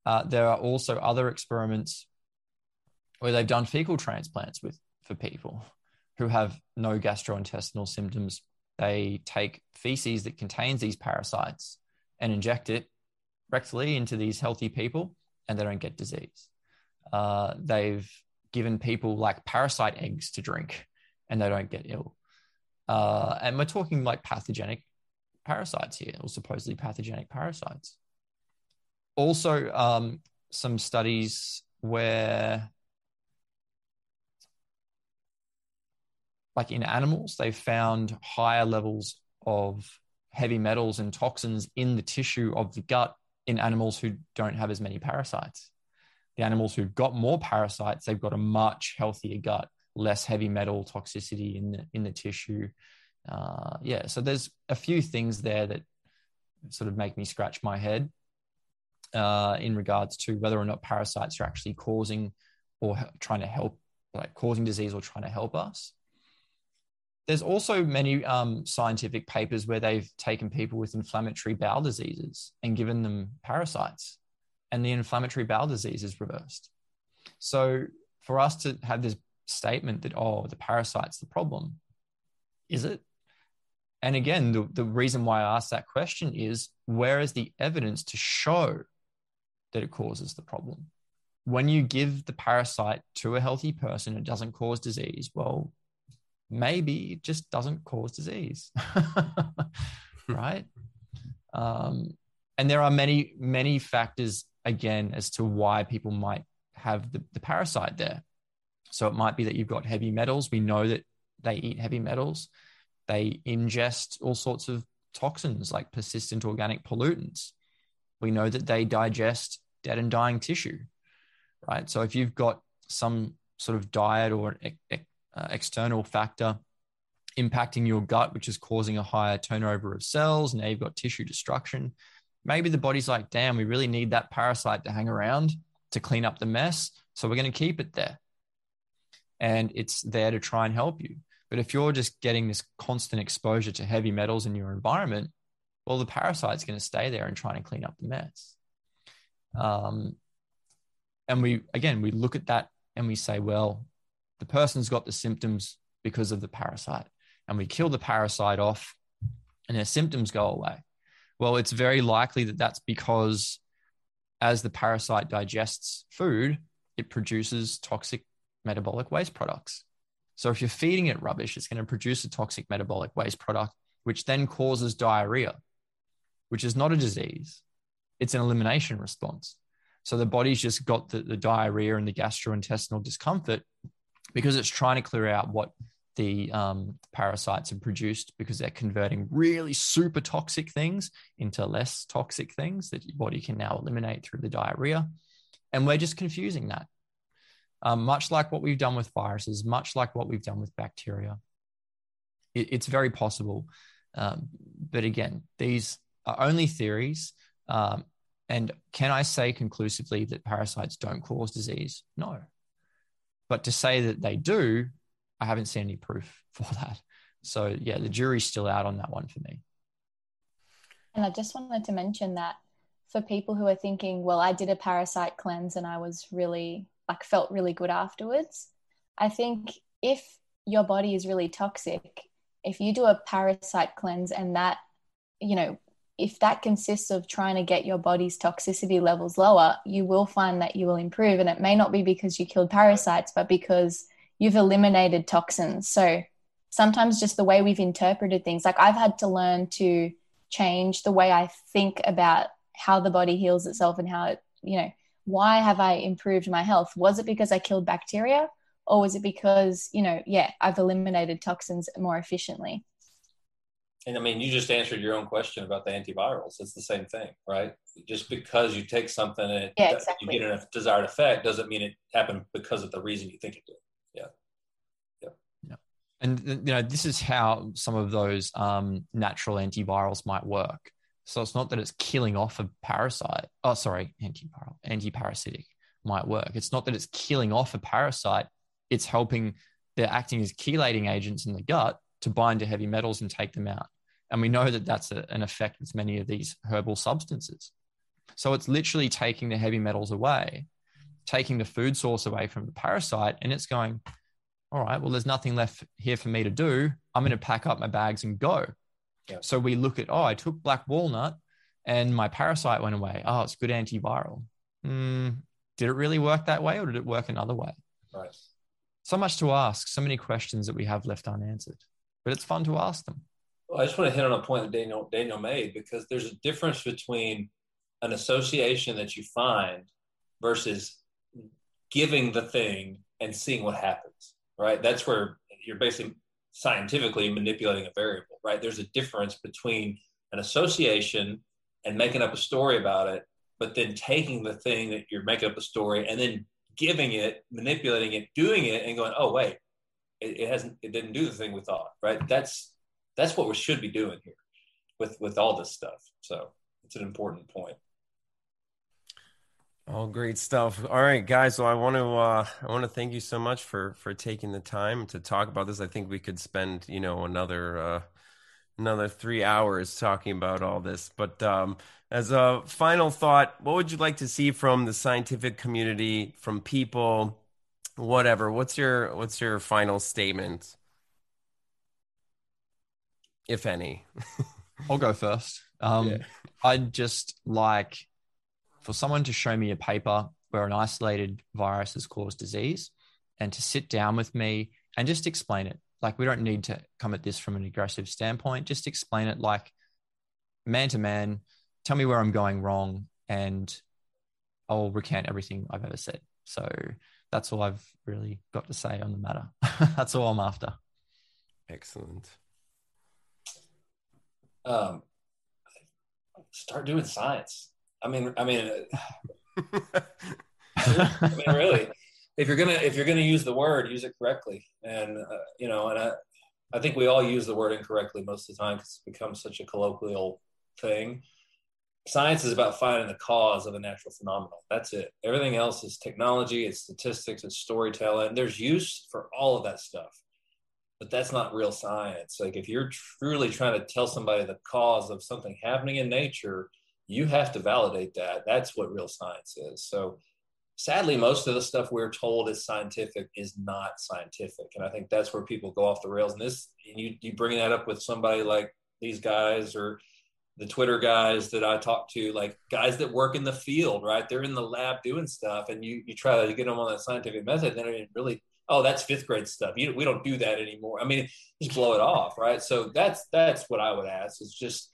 Uh, there are also other experiments where they've done fecal transplants with for people who have no gastrointestinal symptoms. They take feces that contains these parasites and inject it rectally into these healthy people, and they don't get disease. Uh, they've given people like parasite eggs to drink, and they don't get ill. Uh, and we're talking like pathogenic parasites here, or supposedly pathogenic parasites. Also, um, some studies where like in animals, they found higher levels of heavy metals and toxins in the tissue of the gut in animals who don't have as many parasites. The animals who've got more parasites, they've got a much healthier gut, less heavy metal toxicity in the in the tissue. Uh, yeah, so there's a few things there that sort of make me scratch my head uh, in regards to whether or not parasites are actually causing or trying to help, like causing disease or trying to help us. There's also many um, scientific papers where they've taken people with inflammatory bowel diseases and given them parasites, and the inflammatory bowel disease is reversed. So, for us to have this statement that, oh, the parasite's the problem, is it? And again, the, the reason why I asked that question is where is the evidence to show that it causes the problem? When you give the parasite to a healthy person, it doesn't cause disease. Well, maybe it just doesn't cause disease, <laughs> right? <laughs> Um, and there are many, many factors again as to why people might have the, the parasite there. So it might be that you've got heavy metals. We know that they eat heavy metals. They ingest all sorts of toxins like persistent organic pollutants. We know that they digest dead and dying tissue, right? So if you've got some sort of diet or uh, external factor impacting your gut, which is causing a higher turnover of cells. Now you've got tissue destruction. Maybe the body's like, damn, we really need that parasite to hang around to clean up the mess. So we're going to keep it there. And it's there to try and help you. But if you're just getting this constant exposure to heavy metals in your environment, well, the parasite's going to stay there and try and clean up the mess. Um, and we, again, we look at that and we say, well, the person's got the symptoms because of the parasite and we kill the parasite off and their symptoms go away. Well, it's very likely that that's because as the parasite digests food, it produces toxic metabolic waste products. So if you're feeding it rubbish, it's going to produce a toxic metabolic waste product, which then causes diarrhea, which is not a disease. It's an elimination response. So the body's just got the, the diarrhea and the gastrointestinal discomfort because it's trying to clear out what the um, parasites have produced because they're converting really super toxic things into less toxic things that your body can now eliminate through the diarrhea. And we're just confusing that. Um, much like what we've done with viruses, much like what we've done with bacteria. It, it's very possible. Um, but again, these are only theories. Um, and can I say conclusively that parasites don't cause disease? No. But to say that they do, I haven't seen any proof <laughs> for that. So yeah, the jury's still out on that one for me. And I just wanted to mention that for people who are thinking, well, I did a parasite cleanse and I was really like felt really good afterwards. I think if your body is really toxic, if you do a parasite cleanse and that, you know, if that consists of trying to get your body's toxicity levels lower, you will find that you will improve. And it may not be because you killed parasites, but because you've eliminated toxins. So sometimes just the way we've interpreted things, like I've had to learn to change the way I think about how the body heals itself and how it, you know, why have I improved my health? Was it because I killed bacteria? Or was it because, you know, yeah, I've eliminated toxins more efficiently? And I mean, you just answered your own question about the antivirals. It's the same thing, right? Just because you take something and it, yeah, exactly. you get a desired effect doesn't mean it happened because of the reason you think it did. And, you know, this is how some of those um, natural antivirals might work. So it's not that it's killing off a parasite. Oh, sorry, antiviral, antiparasitic might work. It's not that it's killing off a parasite, it's helping, they're acting as chelating agents in the gut to bind to heavy metals and take them out. And we know that that's a, an effect with many of these herbal substances. So it's literally taking the heavy metals away, taking the food source away from the parasite, and it's going, all right, well, there's nothing left here for me to do. I'm going to pack up my bags and go. Yeah. So we look at, oh, I took black walnut and my parasite went away. Oh, it's good antiviral. Mm, did it really work that way or did it work another way? Right. So much to ask, so many questions that we have left unanswered, but it's fun to ask them. Well, I just want to hit on a point that Daniel Daniel made because there's a difference between an association that you find versus giving the thing and seeing what happens. Right. That's where you're basically scientifically manipulating a variable. Right. There's a difference between an association and making up a story about it, but then taking the thing that you're making up a story and then giving it, manipulating it, doing it, and going, oh wait, it, it hasn't, it didn't do the thing we thought. Right. That's that's what we should be doing here with with all this stuff. So it's an important point. All great stuff. All right, guys. So I want to uh, I want to thank you so much for for taking the time to talk about this. I think we could spend you know another uh, another three hours talking about all this. But um, as a final thought, what would you like to see from the scientific community, from people, whatever? What's your what's your final statement? if any? <laughs> I'll go first. Um, yeah. I'd just like for someone to show me a paper where an isolated virus has caused disease and to sit down with me and just explain it. Like, we don't need to come at this from an aggressive standpoint. Just explain it like man to man. Tell me where I'm going wrong, and I'll recant everything I've ever said. So that's all I've really got to say on the matter. <laughs> that's all I'm after. Excellent um, start doing science. I mean, I mean, <laughs> I mean, really, if you're gonna if you're gonna use the word, use it correctly. And uh, you know, and I, I think we all use the word incorrectly most of the time because it's become such a colloquial thing. Science is about finding the cause of a natural phenomenon. That's it. Everything else is technology, it's statistics, it's storytelling. There's use for all of that stuff but that's not real science. Like if you're truly trying to tell somebody the cause of something happening in nature, you have to validate that. That's what real science is. So sadly, most of the stuff we're told is scientific is not scientific. And I think that's where people go off the rails. And this, and you, you bring that up with somebody like these guys or the Twitter guys that I talk to, like guys that work in the field, right? They're in the lab doing stuff and you, you try to get them on that scientific method. Then they're really oh, that's fifth grade stuff. You, we don't do that anymore. I mean, just blow it off, right? So that's that's what I would ask is just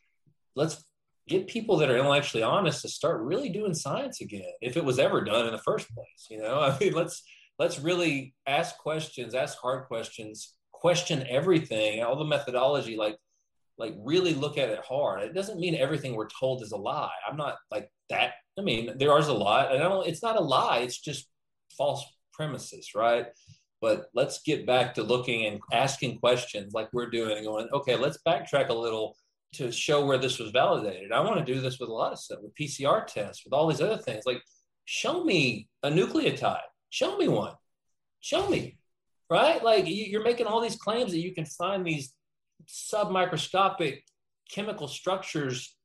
let's get people that are intellectually honest to start really doing science again, if it was ever done in the first place. You know, <laughs> I mean, let's let's really ask questions, ask hard questions, question everything, all the methodology, like like really look at it hard. It doesn't mean everything we're told is a lie. I'm not like that. I mean, there is a lot, and I don't. It's not a lie. It's just false premises, right? but let's get back to looking and asking questions like we're doing and going, okay, let's backtrack a little to show where this was validated. I want to do this with a lot of stuff, with PCR tests, with all these other things. Like, show me a nucleotide. Show me one. Show me, right? Like, you're making all these claims that you can find these submicroscopic chemical structures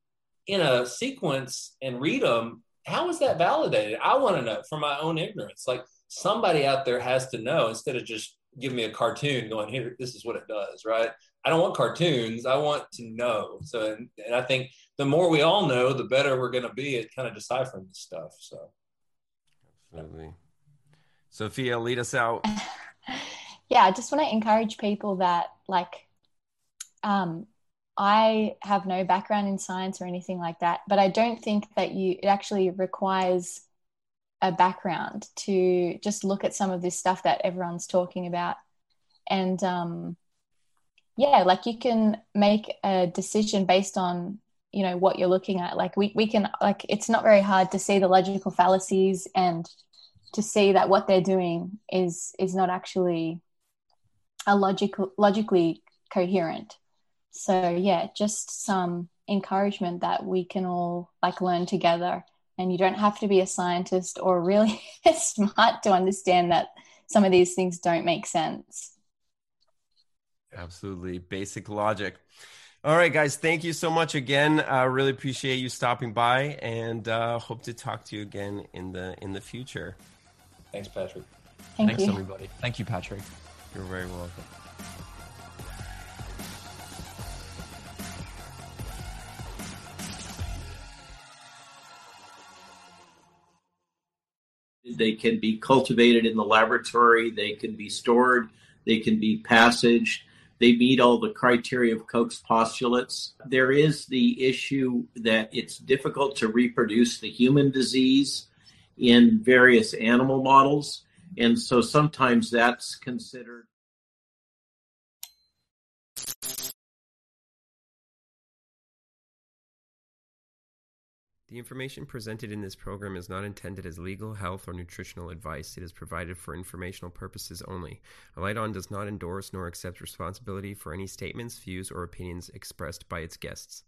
in a sequence and read them. How is that validated? I want to know from my own ignorance. Like, somebody out there has to know instead of just giving me a cartoon going here this is what it does right i don't want cartoons. I want to know. So and, and i think the more we all know the better we're going to be at kind of deciphering this stuff so. Absolutely. Sophia lead us out. <laughs> Yeah i just want to encourage people that like um i have no background in science or anything like that but i don't think that you it actually requires a background to just look at some of this stuff that everyone's talking about. And um, yeah like you can make a decision based on you know what you're looking at. Like we, we can like it's not very hard to see the logical fallacies and to see that what they're doing is is not actually a logical logically coherent. So yeah just some encouragement that we can all like learn together. And you don't have to be a scientist or really <laughs> smart to understand that some of these things don't make sense. Absolutely. Basic logic. All right, guys. Thank you so much again. I uh, really appreciate you stopping by, and uh, hope to talk to you again in the in the future. Thanks, Patrick. Thank Thanks, you. everybody. Thank you, Patrick. You're very welcome. They can be cultivated in the laboratory. They can be stored. They can be passaged. They meet all the criteria of Koch's postulates. There is the issue that it's difficult to reproduce the human disease in various animal models. And so sometimes that's considered. The information presented in this program is not intended as legal, health, or nutritional advice. It is provided for informational purposes only. A Light On does not endorse nor accept responsibility for any statements, views, or opinions expressed by its guests.